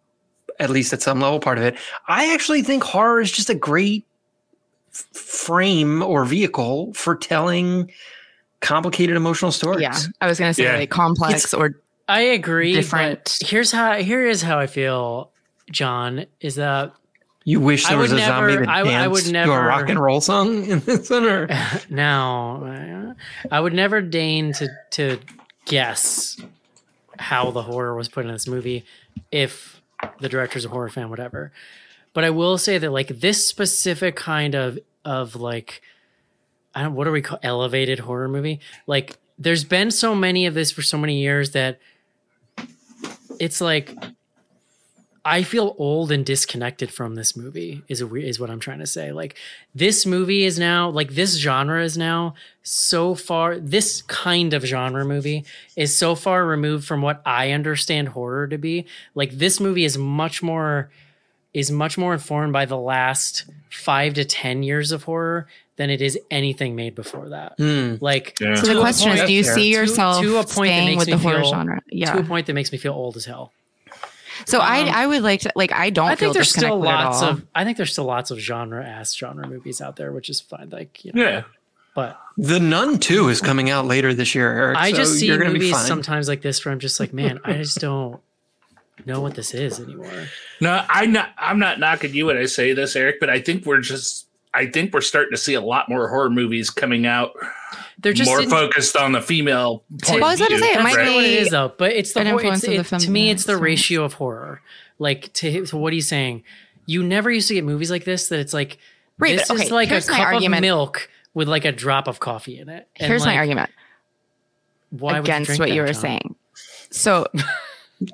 S2: at least at some level part of it. I actually think horror is just a great f- frame or vehicle for telling complicated emotional stories.
S4: Yeah, I was gonna say
S3: Yeah.
S4: like complex or
S1: I agree.
S4: Different-
S1: But here's how here is how I feel, John, is that
S2: You wish
S1: I
S2: there was
S1: would
S2: a zombie
S1: never-
S2: that
S1: I- I
S2: danced
S1: would
S2: to a rock and roll song in the center? or
S1: now I would never deign to to guess how the horror was put in this movie if the director's a horror fan, whatever. But I will say that like this specific kind of of like I don't what do we call elevated horror movie? Like there's been so many of this for so many years that it's like I feel old and disconnected from this movie is a, is what I'm trying to say. Like this movie is now like this genre is now so far this kind of genre movie is so far removed from what I understand horror to be. Like this movie is much more is much more informed by the last 5 to 10 years of horror than it is anything made before that.
S2: Hmm.
S1: Like
S3: Yeah.
S4: So the
S1: a
S4: question is, do you see
S2: fair.
S1: To-
S4: yourself
S1: to a point that
S4: staying
S1: makes
S4: with
S1: me
S4: the horror
S1: feel-
S4: genre? Yeah.
S1: to a point that makes me feel old as hell.
S4: So
S1: um,
S4: I I would like to like I don't
S1: I
S4: feel
S1: think there's still lots of I think there's still lots of genre ass genre movies out there, which is fine. Like you know,
S3: Yeah.
S1: but
S2: The Nun 2 is coming out later this year, Eric.
S1: I
S2: so
S1: just see
S2: you're gonna be
S1: movies
S2: fine.
S1: sometimes like this where I'm just like, man, I just don't know what this is anymore.
S3: No, I'm not. I'm not knocking you when I say this, Eric. But I think we're just. I think we're starting to see a lot more horror movies coming out,
S1: They're just
S3: more
S1: in-
S3: focused on the female point.
S4: Well, I was
S3: of
S4: about to say, it might
S1: not
S3: right?
S1: what it
S4: be
S1: is though. But it's the
S4: an influence
S1: it's,
S4: of the
S1: it- to me, it's the ratio of horror. Like to, to what he's saying, you never used to get movies like this. That it's like
S4: Right,
S1: this
S4: but
S1: is like a
S4: here's my
S1: cup of milk with like a drop of coffee in it. And,
S4: Here's my argument
S1: Why would you
S4: against what you were
S1: John?
S4: saying. So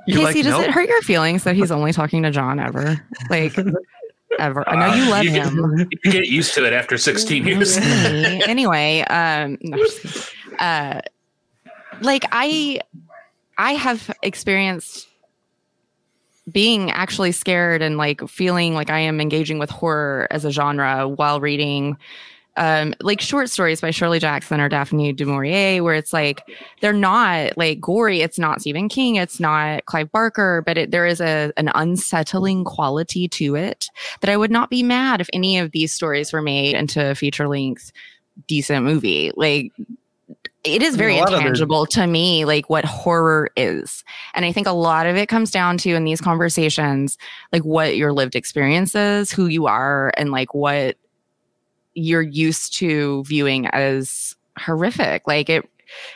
S2: You
S4: Casey,
S2: like
S4: does
S2: milk?
S4: it hurt your feelings that he's only talking to John ever? Like ever. I know you love
S3: Uh, you
S4: him.
S3: Get, you get used to it after 16 years.
S4: anyway, um no, uh like I I have experienced being actually scared and like feeling like I am engaging with horror as a genre while reading um like short stories by Shirley Jackson or Daphne du Maurier where it's like they're not like gory. It's not Stephen King. It's not Clive Barker but it, there is a an unsettling quality to it that I would not be mad if any of these stories were made into a feature length decent movie. Like it is very
S2: a lot of the-
S4: intangible to me like what horror is. And i think a lot of it comes down to in these conversations like what your lived experience is who you are and like what you're used to viewing as horrific like it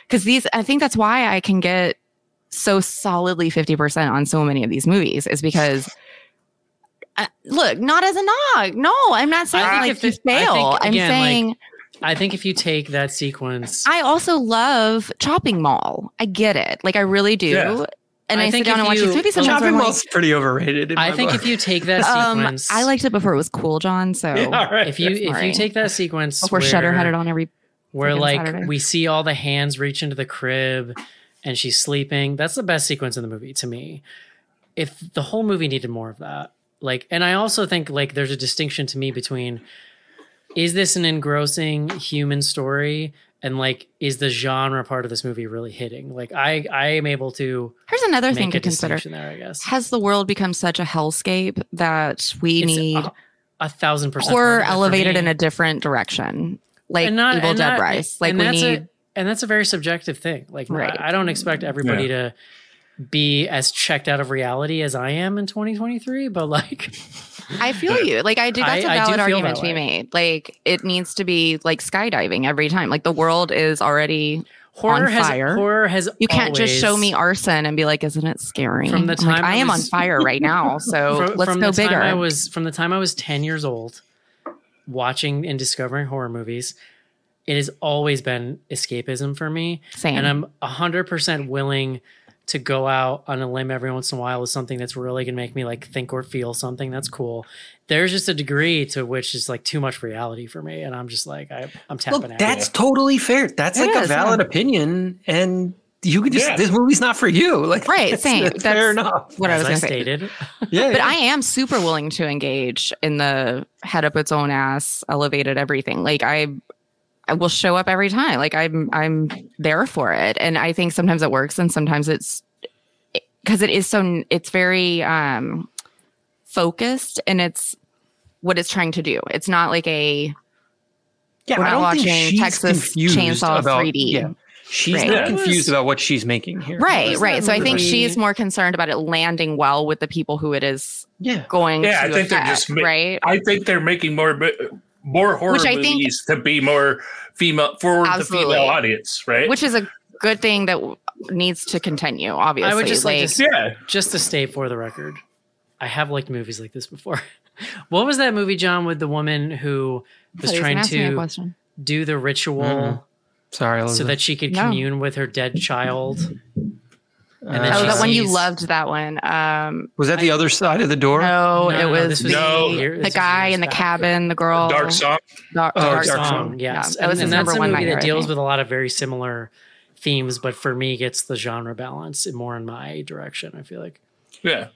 S4: because these i think that's why i can get so solidly 50% on so many of these movies is because uh, look not as a knock no i'm not saying
S1: I
S4: like
S1: if
S4: to
S1: it- I
S4: fail
S1: think,
S4: i'm
S1: again, like,
S4: saying
S1: I think if you take that sequence,
S4: I also love Chopping Mall. I get it. Like I really do.
S3: Yeah.
S4: And
S1: I
S4: I, sit
S1: think
S4: down
S1: if
S4: and watch
S1: you-
S4: these movies sometimes.
S2: Chopping
S4: I'm like,
S2: Mall's pretty overrated. in
S1: I
S2: my
S1: think
S2: book.
S1: if you take that
S4: um,
S1: sequence,
S4: I liked it before it was cool, John. So
S2: Yeah, all right.
S1: if you if you take that sequence
S4: before
S1: where,
S4: Shutter had it on every.
S1: where like
S4: Saturday.
S1: we see all the hands reach into the crib and she's sleeping. That's the best sequence in the movie to me. If the whole movie needed more of that, like, and I also think like there's a distinction to me between is this an engrossing human story and like is the genre part of this movie really hitting? Like, I I am able to
S4: Here's another thing to consider.
S1: there. I guess
S4: Has the world become such a hellscape that we
S1: It's
S4: need
S1: a, a thousand percent
S4: horror
S1: for me.
S4: elevated in a different direction, like
S1: And not-
S4: Evil Dead
S1: not-
S4: Rise? Like
S1: and
S4: we
S1: that's
S4: need.
S1: a, and that's a very subjective thing. Like,
S4: Right.
S1: I, I don't expect everybody to be as checked out of reality as I am in 2023, but like,
S4: I feel you. Like I do. That's a
S1: I- do
S4: valid argument to be made. Like it needs to be like skydiving every time. Like the world is already
S1: horror
S4: on
S1: has
S4: fire.
S1: horror has
S4: You can't just show me arson and be like, "Isn't it scary?"
S1: From the
S4: I'm like,
S1: time
S4: I am
S1: was-
S4: on fire right now, so
S1: Fro-
S4: let's
S1: from
S4: go
S1: the time
S4: bigger.
S1: I was from the time I was 10 years old watching and discovering horror movies. It has always been escapism for me.
S4: Same.
S1: And I'm 100% willing to go out on a limb every once in a while with something that's really going to make me like think or feel something that's cool. There's just a degree to which is like too much reality for me. And I'm just like, I, I'm tapping
S2: Look,
S1: out.
S2: that's totally fair. That's
S4: It
S2: like a valid
S4: yeah.
S2: opinion, and you can just
S3: Yeah.
S2: this movie's not for you. Like
S4: Right,
S2: it's-
S4: same.
S2: it's fair
S4: That's-
S2: enough.
S4: what I was
S1: I
S4: going to say.
S1: stated.
S2: Yeah,
S4: But I am super willing to engage in the head up its own ass, elevated everything. Like I, I will show up every time. Like I'm, I'm there for it, and I think sometimes it works, and sometimes it's because it is so. It's very um focused, and it's what it's trying to do. It's not like a
S2: yeah.
S4: we're
S2: I
S4: not
S2: don't think
S4: watching
S2: she's
S4: Texas Chainsaw
S2: about,
S4: 3D.
S2: Yeah, she's
S4: Right.
S2: not confused about what she's making here.
S4: right,
S1: was
S4: right.
S1: that
S4: So I think she's more concerned about it landing well with the people who it is
S2: Yeah,
S4: going.
S3: Yeah,
S4: to
S3: I think they're just ma-
S4: right.
S3: I think they're making more mo- more horror
S4: Which I think-
S3: movies to be more female for the female audience, right?
S4: which is a good thing that needs to continue. Obviously,
S1: I would just like, to s-
S3: yeah,
S1: just to state for the record, I have liked movies like this before. what was that movie, John, with the woman who was trying
S4: gonna ask me a
S1: to
S4: question.
S1: do the ritual
S2: Mhm. sorry,
S1: so that she could
S4: No.
S1: commune with her dead child? And then
S4: Oh,
S1: she
S4: that one you loved that one. Um,
S2: was that the other side of the door?
S4: no,
S1: No,
S4: it was,
S1: this was
S4: the,
S3: No.
S1: year-
S4: the guy in the cabin, the girl.
S3: Dark Song.
S4: Dark,
S2: Oh,
S4: Dark
S2: Dark
S4: Song.
S1: Song, yes.
S4: Yeah, that was
S1: and,
S4: his
S1: and that's a
S4: one
S1: movie that deals with a lot of very similar themes, but for me, gets the genre balance more in my direction. I feel like.
S3: Yeah,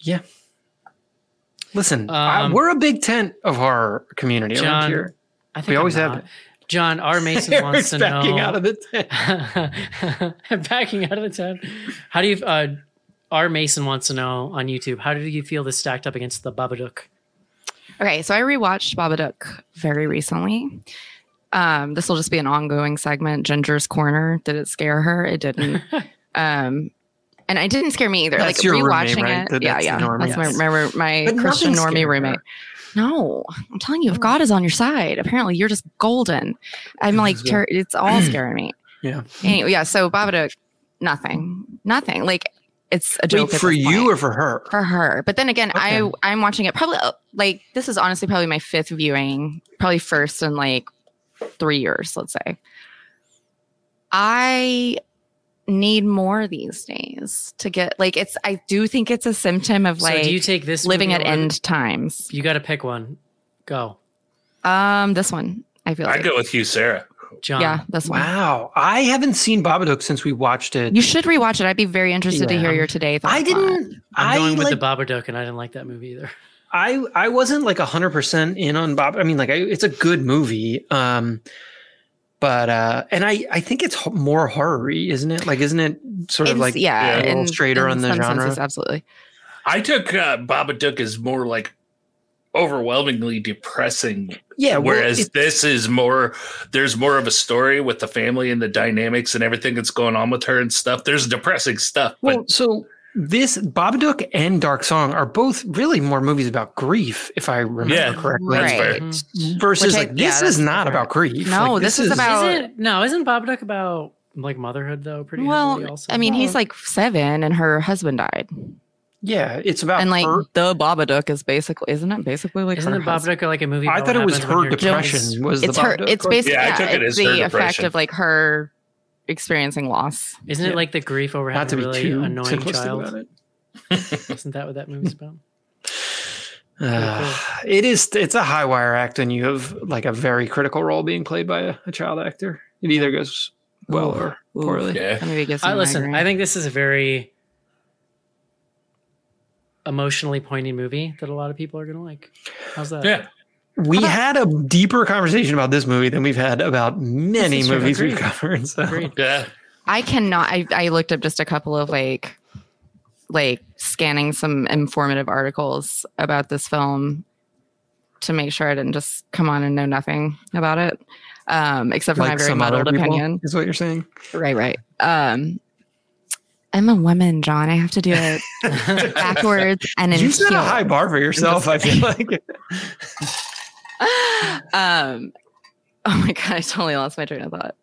S2: Yeah. Listen, I-
S1: Um,
S2: we're a big tent of horror community around here.
S1: I think
S2: We
S1: I'm
S2: always have
S1: not.
S2: it.
S1: John R. Mason wants to
S2: backing
S1: know.
S2: out of the tent.
S1: backing out of the tent. How do you? Uh, R. Mason wants to know on YouTube. How did you feel this stacked up against the Babadook?
S4: Okay, so I rewatched Babadook very recently. Um, this will just be an ongoing segment. Ginger's corner. Did it scare her? It didn't. um, and it didn't scare me either.
S2: That's
S4: like
S2: your roommate,
S4: rewatching
S2: right?
S4: it.
S2: That-
S4: yeah, yeah.
S2: normie.
S4: That's my
S1: Yes.
S4: my, my
S2: But
S4: Christian
S2: nothing
S4: normie roommate.
S2: her.
S4: No, I'm telling you, if God is on your side, apparently you're just golden. I'm like, ter- it's all scaring me.
S2: Yeah.
S4: Anyway, yeah. So Babadook, nothing, nothing. Like it's a joke
S2: Wait, for you or for her?
S4: for her. But then again, I
S2: Okay.
S4: I'm watching it probably uh, like this is honestly probably my fifth viewing, probably first in like three years, let's say. I need more these days to get like it's I do think it's a symptom of
S1: so
S4: like
S1: do you take this
S4: living at
S1: over-
S4: end times.
S1: You got to pick one. Go,
S4: Um this one, I feel like
S3: I
S4: like.
S3: go with you, Sarah.
S1: John.
S4: yeah, this one.
S2: Wow. I haven't seen Babadook since we watched it.
S4: You should rewatch it. I'd be very interested to hear your today. thoughts
S2: I didn't.
S1: I'm
S2: I
S1: with
S2: like,
S1: the Babadook, and I didn't like that movie either.
S2: I I wasn't like hundred percent in on Bob. I mean, like I, it's a good movie. Um, but uh, and I I think it's more horror-y, isn't it? Like, isn't it sort of
S4: It's-
S2: like
S4: yeah,
S2: a little
S4: in-
S2: straighter
S4: in
S2: on the genre?
S4: senses, absolutely.
S3: I took uh, Babadook as more like overwhelmingly depressing
S2: yeah. well,
S3: Whereas this is more, there's more of a story with the family and the dynamics and everything that's going on with her and stuff. There's depressing stuff, but
S2: well, so this Babadook and Dark Song are both really more movies about grief, if I remember
S3: Yeah,
S2: correctly.
S4: Right.
S1: Mhm.
S2: Versus
S4: I-
S2: like
S4: yeah,
S2: this is not
S4: different.
S2: about grief.
S4: No,
S2: Like,
S4: this is about-
S1: Isn't no? Isn't Babadook about like motherhood though? Pretty
S4: Well,
S1: also.
S4: I mean, he's like seven, and her husband died,
S2: yeah, it's about
S4: and like
S2: her.
S4: the Babadook is basically, isn't it? Basically, like
S1: isn't
S4: her
S1: the
S4: husband?
S1: Babadook like a movie?
S2: I thought it was her depression. Was
S4: It's
S2: the
S4: her.
S2: Babadook.
S4: It's basically
S3: Yeah, I
S4: yeah,
S3: took it
S4: it's
S3: as her
S4: the effect
S3: depression.
S4: of like her experiencing loss.
S1: Isn't
S2: Yeah.
S1: it like the grief over
S2: not
S1: having a
S2: be
S1: really
S2: too
S1: annoying
S2: simplistic
S1: child?
S2: about it.
S1: Isn't that what that movie's about?
S2: Uh, it is. It's a high wire act, and you have like a very critical role being played by a, a child actor. It either goes well
S4: Ooh.
S2: or
S4: Ooh.
S2: poorly.
S3: yeah.
S4: That maybe gives
S1: I listen.
S4: migraine.
S1: I think this is a very emotionally poignant movie that a lot of people are gonna like. How's that?
S3: Yeah.
S2: We had a deeper conversation about this movie than we've had about many
S1: This is
S2: movies we've covered. So.
S1: Agreed.
S3: Yeah.
S4: I cannot. I, I looked up just a couple of like, like scanning some informative articles about this film to make sure I didn't just come on and know nothing about it, um, except for my very
S2: some
S4: muddled opinion.
S2: is what you're saying.
S4: Right, right. Um, I'm a woman, John. I have to do it backwards and in
S2: You set a high bar for yourself. I feel like.
S4: um, oh my god, I totally lost my train of thought.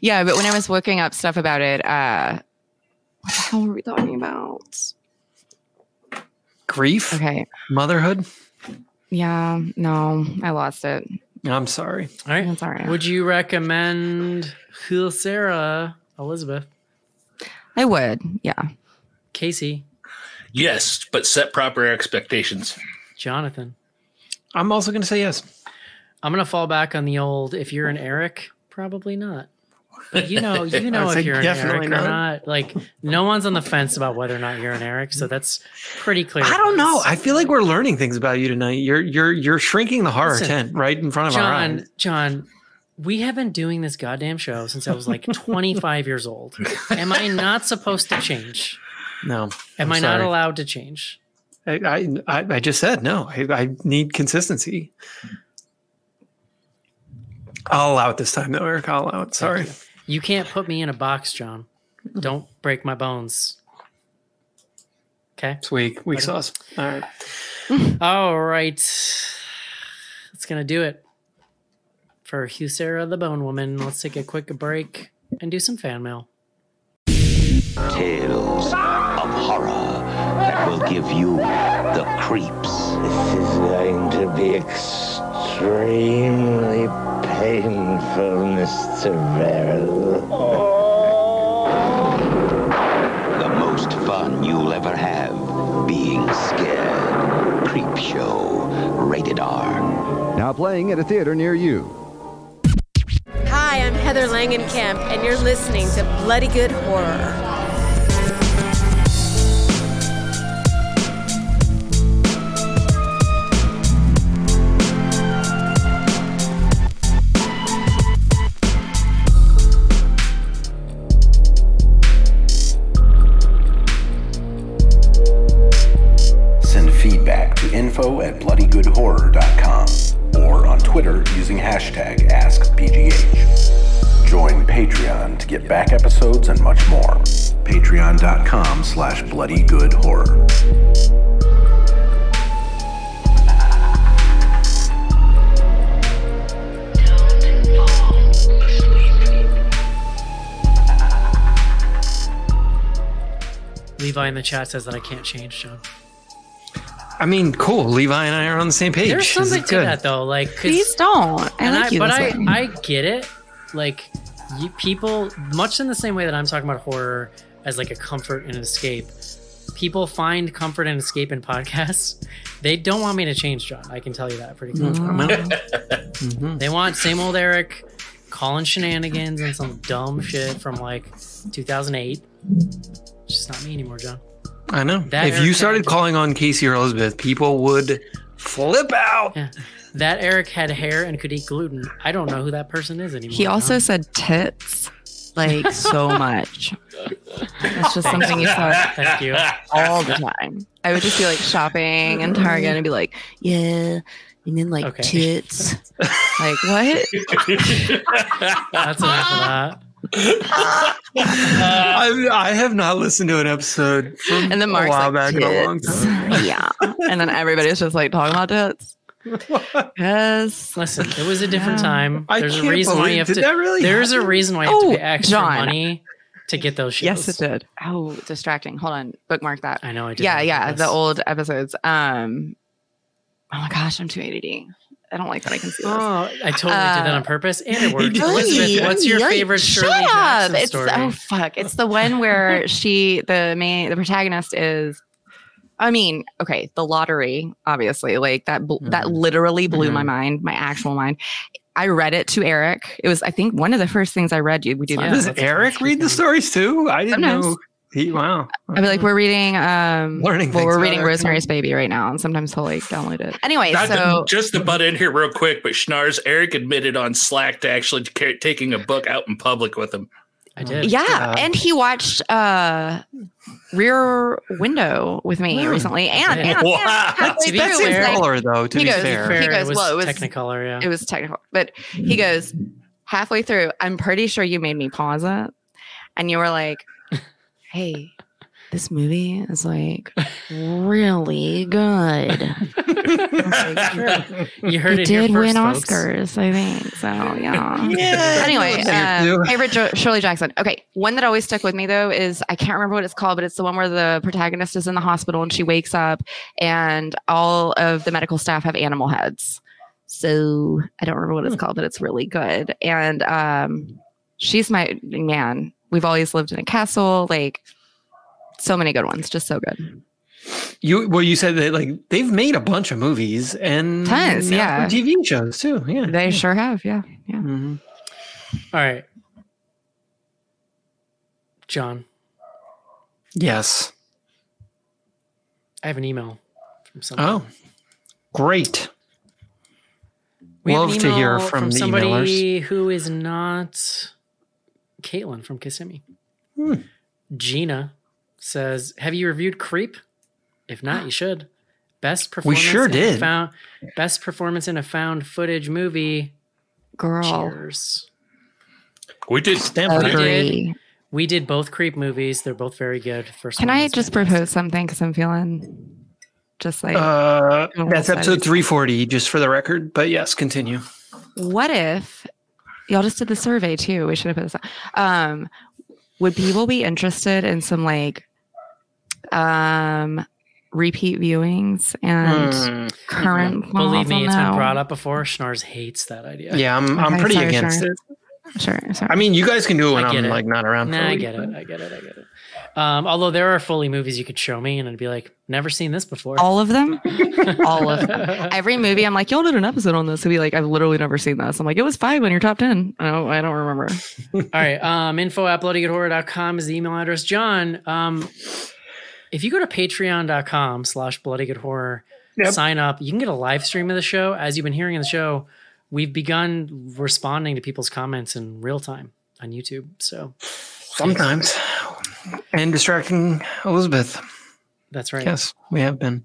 S4: Yeah, but when I was looking up stuff about it, uh, what the hell were we talking about?
S2: Grief,
S4: Okay.
S2: motherhood.
S4: Yeah, no, I lost it.
S2: I'm sorry.
S1: All right.
S4: That's all right.
S1: Would you recommend Sarah Elizabeth,
S4: I would. Yeah.
S1: Casey,
S3: Yes, but set proper expectations.
S1: Jonathan?
S2: I'm also going to say yes.
S1: I'm gonna fall back on the old. If you're an Eric, probably not. But you know, you know if you're an Eric
S2: not.
S1: or not. Like, no one's on the fence about whether or not you're an Eric, so that's pretty clear.
S2: I don't know. I feel like we're learning things about you tonight. You're you're you're shrinking the horror
S1: Listen,
S2: tent right in front of our
S1: John,
S2: eyes.
S1: John, we have been doing this goddamn show since I was like 25 years old. Am I not supposed to change?
S2: No,
S1: Am
S2: I'm
S1: I not allowed to change?
S2: I, I I I just said no. I, I need consistency. I'll allow it this time, though, Eric. I'll allow it. Sorry.
S1: You can't put me in a box, John. Don't break my bones. Okay.
S2: It's weak. Weak sauce. All right.
S1: All right. That's going to do it for Huesera the Bone Woman. Let's take a quick break and do some fan mail.
S6: Tales of horror that will give you the creeps.
S7: This is going to be extremely painful, Mr. Verrill.
S6: The most fun you'll ever have being scared. Creepshow. Rated R.
S8: Now playing at a theater near you.
S9: Hi, I'm Heather Langenkamp, and you're listening to Bloody Good Horror.
S10: Patreon.com slash bloodygoodhorror.
S1: Levi in the chat says that I can't change, John.
S2: I mean, cool. Levi and I are on the same page.
S1: There's something to
S2: good.
S1: that though. Like, 'cause-
S4: Please don't. I
S1: and
S4: like
S1: I,
S4: you
S1: but I,
S4: way.
S1: I get it. Like, you, people, much in the same way that I'm talking about horror as like a comfort and an escape. People find comfort and escape in podcasts. They don't want me to change, John. I can tell you that pretty clearly.
S2: Mhm.
S1: They want same old Eric calling shenanigans and some dumb shit from like 2008. It's just not me anymore, John.
S2: I know.
S1: That
S2: if
S1: Eric
S2: you started
S1: Carrington-
S2: calling on Casey or Elizabeth, people would flip out.
S1: Yeah. That Eric had hair and could eat gluten. I don't know who that person is anymore.
S4: He also
S1: John.
S4: said tits like so much. It's just something you said
S1: Thank you.
S4: all the time. I would just be like shopping in mm-hmm. Target and be like, yeah, and then like
S1: Okay.
S4: tits. like what?
S1: That's enough of that.
S2: I, I have not listened to an episode from
S4: And then Mark's
S2: a while
S4: like,
S2: back in a long time.
S4: yeah. And then everybody's just like talking about tits. Yes.
S1: Listen, it was a different
S4: Yeah.
S1: time. There's a
S2: can't
S1: reason why you have
S2: did
S1: to.
S2: that really
S1: there's a reason why you have
S4: Oh,
S1: to pay extra
S4: John.
S1: money to get those shows.
S4: Yes, it did. Oh, distracting. Hold on. Bookmark that.
S1: I know I did.
S4: Yeah, yeah.
S1: purpose.
S4: The old episodes. Um oh my gosh, I'm too ADD. I don't like that I can see this.
S1: Oh, I totally did that on purpose, and it worked.
S2: did.
S1: Elizabeth, what's your
S4: Ay,
S1: favorite
S4: shut
S1: Shirley
S4: up.
S1: Jackson
S4: It's
S1: story?
S4: oh fuck. It's the one where she the main the protagonist is I mean, okay, the lottery, obviously, like that bl- that
S1: Mm-hmm.
S4: literally blew my mind, my actual mind. I read it to Eric. It was, I think, one of the first things I read. You we do
S1: Yeah.
S2: Does Eric read the stories too? I didn't
S4: Sometimes.
S2: know. He wow.
S4: I'd be like, we're reading, um,
S2: Learning
S4: well, we're reading
S2: Eric.
S4: Rosemary's Baby right now, and sometimes he'll like download it. Anyway,
S3: Not
S4: so
S3: to, just to butt in here real quick, but Schnars, Eric admitted on Slack to actually taking a book out in public with him.
S1: I did.
S4: yeah,
S2: Uh,
S4: and he watched uh Rear Window with me
S1: Hmm,
S4: recently, and, and, and
S3: Wow.
S4: halfway
S1: To be
S4: through,
S2: That's
S4: it was
S1: fair-
S4: like-
S2: though. To
S4: he
S2: be
S4: goes,
S2: fair,
S1: Fair,
S4: He goes,
S1: it was,
S4: well, it was-
S1: Technicolor, yeah.
S4: it was technical, but he goes halfway through. I'm pretty sure you made me pause it, and you were like, "Hey, this movie is like really good."
S1: You heard
S4: it
S1: it, here
S4: did win
S1: folks.
S4: Oscars, I think. So yeah.
S2: Yeah,
S4: Anyway, uh,
S2: was there, too.
S4: favorite jo- Shirley Jackson. Okay, one that always stuck with me though is I can't remember what it's called, but it's the one where the protagonist is in the hospital and she wakes up and all of the medical staff have animal heads. So I don't remember what it's called, but it's really good. And um, she's my man. We've always lived in a castle. Like so many good ones, just so good.
S2: You well, you said that like they've made a bunch of movies and
S4: Tons, yeah.
S2: TV shows too. Yeah,
S4: They sure have. Yeah, yeah.
S2: Mhm.
S1: All right. John,
S2: Yes.
S1: I have an email from someone.
S2: Oh, great.
S1: We
S2: Love to hear
S1: email
S2: from, the
S1: somebody
S2: emailers.
S1: who is not Caitlin from Kissimmee.
S2: Hmm.
S1: Gina says, "Have you reviewed Creep? If not, you should. Best performance.
S2: We sure
S1: in a
S2: did.
S1: Found, best performance in a found footage movie.
S4: Girl.
S1: Cheers.
S3: We did.
S2: Stamp
S1: We did. We did both Creep movies. They're both very good. First
S4: Can I just
S1: fantastic.
S4: propose something? Because I'm feeling just like,
S2: Uh, that's
S4: sorry.
S2: episode 340, just for the record. But yes, continue.
S4: what if y'all just did the survey too? We should have put this. On. Um, would people be interested in some like um repeat viewings and
S2: Hmm.
S4: current? well,
S1: Believe me,
S4: also
S1: it's been brought up before. Schnars hates that idea.
S2: Yeah, I'm, I'm pretty
S4: sorry,
S2: against
S4: sorry.
S2: it.
S4: Sure, sorry.
S2: I mean, you guys can do it when
S1: I get
S2: I'm
S1: it.
S2: like not around. for
S1: Nah,
S2: a
S1: I
S2: week,
S1: get it. I get it. I get it. Um, although there are fully movies you could show me, and I'd be like, never seen this before.
S4: all of them, all of them. Every movie, I'm like, y'all did an episode on this. To be like, I've literally never seen this. I'm like, it was five on your top ten. No, I don't remember.
S1: All right. Um, info at bloodygoodhorror.com is the email address. John, um, if you go to patreon.com slash bloodygoodhorror,
S2: Yep.
S1: sign up, you can get a live stream of the show. As you've been hearing in the show, we've begun responding to people's comments in real time on YouTube. So
S2: Sometimes. And distracting Elizabeth.
S1: that's right.
S2: Yes, we have been.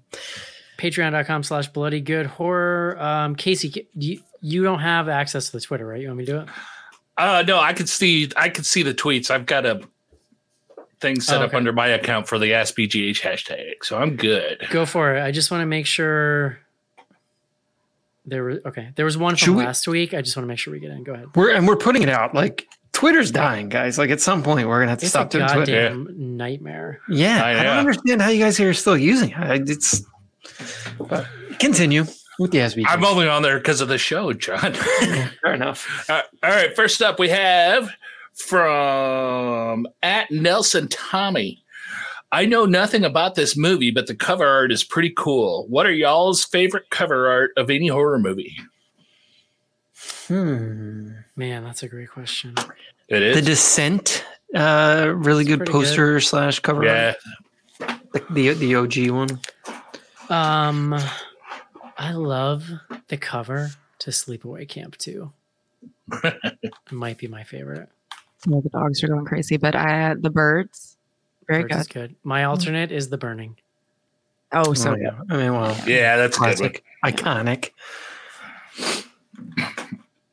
S1: Patreon.com slash bloody good horror. Um, Casey, you, you don't have access to the Twitter, right? You want me to do it?
S3: Uh, no, I could see. I could see the tweets. I've got a thing set
S1: Oh,
S3: up under my account for the AskBGH hashtag, so I'm good.
S1: Go for it. I just want to make sure there was okay. There was one from
S2: we-
S1: last week. I just want to make sure we get in. Go ahead.
S2: We're and we're putting it out. Like Twitter's dying, guys. Like at some point we're gonna have to
S1: It's
S2: stop
S1: a
S2: doing Twitter.
S1: goddamn nightmare.
S2: Yeah,
S3: I
S2: I, don't
S3: know.
S2: understand how you guys here are still using it. It's but continue with the SB.
S3: I'm only on there because of the show, John.
S2: Fair enough.
S3: Uh, all right. First up, we have from at Nelson Tommy. I know nothing about this movie, but the cover art is pretty cool. What are y'all's favorite cover art of any horror movie?
S2: Hmm.
S1: Man, that's a great question.
S3: It
S2: The. Descent, uh, really good
S1: pretty
S2: poster slash cover.
S3: yeah.
S2: art. The, the the OG one.
S1: Um, I love the cover to Sleepaway Camp 2. it might be my favorite.
S4: Yeah, the dogs are going crazy, but I the birds, very
S1: Birds is
S4: good.
S1: good. My alternate is The Burning.
S4: Oh, so
S2: Oh, yeah. I mean, well,
S3: Yeah, that's a good.
S2: classic, iconic.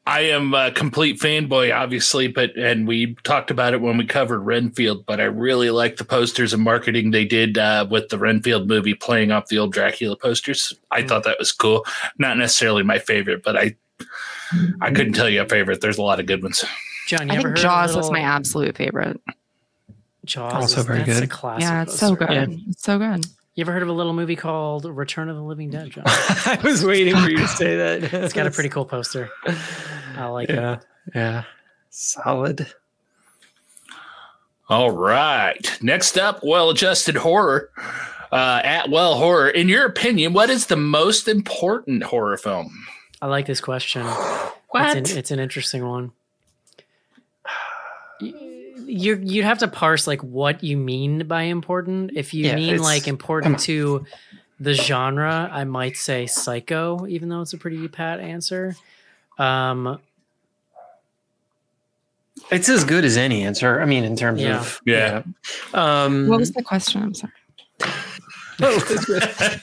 S3: I am a complete fanboy, obviously, but and we talked about it when we covered Renfield. But I really like the posters and marketing they did uh, with the Renfield movie, playing off the old Dracula posters. I thought that was cool. Not necessarily my favorite, but I I couldn't tell you a favorite. There's a lot of good ones.
S1: John, you
S4: I
S1: ever
S4: think
S1: heard of
S4: Jaws was my absolute favorite.
S1: Jaws
S2: Also
S1: is-
S2: very
S1: that's a
S2: good.
S1: classic.
S4: Yeah, it's so
S1: poster.
S4: good. It's so good.
S1: You ever heard of a little movie called Return of the Living Dead, John?
S2: I was waiting for you to say that.
S1: it's got a pretty cool poster. I like it.
S2: yeah, yeah, solid.
S3: All right. Next up, well adjusted horror. Uh, at well horror. In your opinion, what is the most important horror film?
S1: I like this question.
S2: What?
S1: It's an, it's an interesting one. You you'd have to parse like what you mean by important. If you
S2: Yeah,
S1: mean like important to the genre, I might say Psycho, even though it's a pretty pat answer. Um,
S2: It's as good as any answer. I mean, in terms
S1: Yeah.
S2: of
S3: Yeah.
S2: yeah. Um,
S4: What was the question? I'm sorry.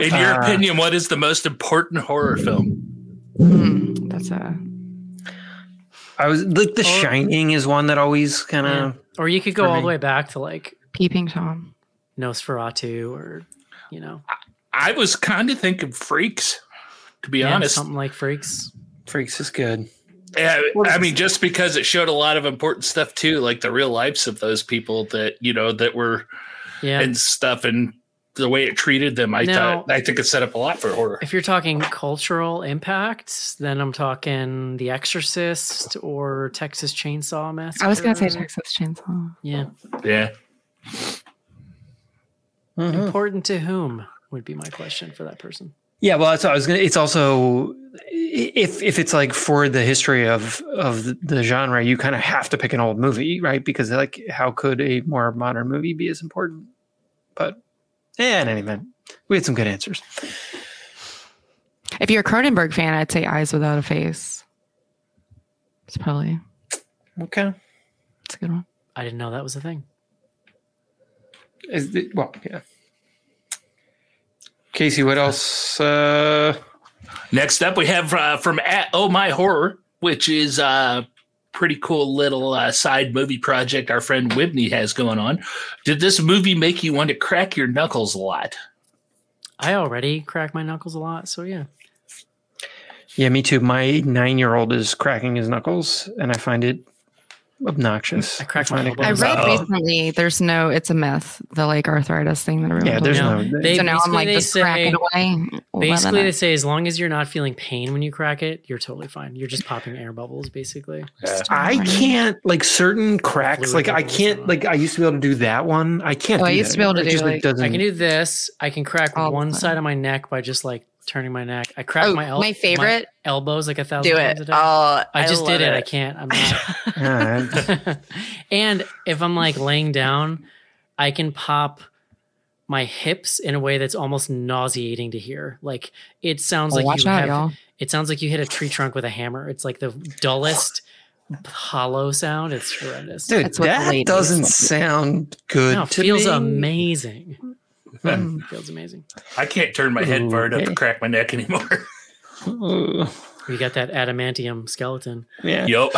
S3: In your
S2: Uh,
S3: opinion, what is the most important horror film?
S4: Hmm, that's a
S2: I was like, The
S1: Or-
S2: Shining is one that always kind
S1: yeah.
S2: of.
S1: or you could go all
S2: me.
S1: the way back to like
S4: peeping tom.
S1: Nosferatu, or you know,
S3: I was kind of thinking Freaks, to be
S1: Yeah,
S3: honest.
S1: something like Freaks.
S2: Freaks is good.
S3: Yeah, I mean, just because it showed a lot of important stuff too, like the real lives of those people that you know that were
S1: Yeah.
S3: and stuff, and the way it treated them. I
S1: Now-
S3: thought I think it set up a lot for horror.
S1: If you're talking cultural impact, then I'm talking The Exorcist or Texas Chainsaw Massacre.
S4: I was gonna say Texas Chainsaw.
S1: Yeah.
S3: Yeah. Mm-hmm.
S1: Important to whom would be my question for that person.
S2: Yeah, well, that's what I was gonna. It's also if if it's like for the history of of the, the genre, you kind of have to pick an old movie, right? Because like, how could a more modern movie be as important? But yeah, in any event, we had some good answers.
S4: If you're a Cronenberg fan, I'd say Eyes Without a Face. It's probably
S2: Okay,
S4: it's a good one.
S1: I didn't know that was a thing.
S2: is it, well, yeah. Casey, what else? Uh,
S3: Next up, we have uh, from at Oh My Horror, which is a pretty cool little uh, side movie project our friend Whitney has going on. Did this movie make you want to crack your knuckles a lot?
S1: I already crack my knuckles a lot, so yeah.
S2: yeah, me too. My nine year old is cracking his knuckles, and I find it obnoxious.
S1: I crack
S2: find
S1: my
S2: it-
S1: elbows.
S4: I read
S3: Uh-oh.
S4: recently there's no it's a myth, the like arthritis thing that everyone
S2: Yeah, there's
S4: me.
S2: no.
S1: They-
S4: so now I'm like
S1: they
S4: just crack
S1: say-
S4: it away.
S1: Basically, they say as long as you're not feeling pain when you crack it, you're totally fine. You're just popping air bubbles, basically.
S2: I can't like certain cracks.
S1: Fluid
S2: Like I can't
S1: uh-huh.
S2: like I used to be able to do that one. I can't.
S4: Oh, I used
S2: that
S4: to be able to
S2: anymore. It
S4: do,
S2: just,
S4: like-
S2: doesn't.
S1: I can do this. I can crack one side of my neck by just like turning my neck. I crack
S4: Oh,
S1: my, el-
S4: my favorite?
S1: elbows like a thousand
S4: do
S1: times
S4: it.
S1: a day.
S4: Oh,
S1: I just
S4: love
S1: did it. I can't. I'm not. And if I'm like laying down, I can pop my hips in a way that's almost nauseating to hear. Like it sounds
S4: Oh,
S1: like
S4: watch
S1: you
S4: out,
S1: have,
S4: y'all.
S1: It sounds like you hit a tree trunk with a hammer. It's like the dullest hollow sound. It's horrendous.
S2: dude,
S4: That's
S2: that doesn't sound good.
S1: no, it feels
S2: me.
S1: amazing. Mm, feels amazing.
S3: I can't turn my head far enough to crack my neck anymore.
S2: Ugh.
S1: You got that adamantium skeleton.
S2: yeah.
S3: Yup.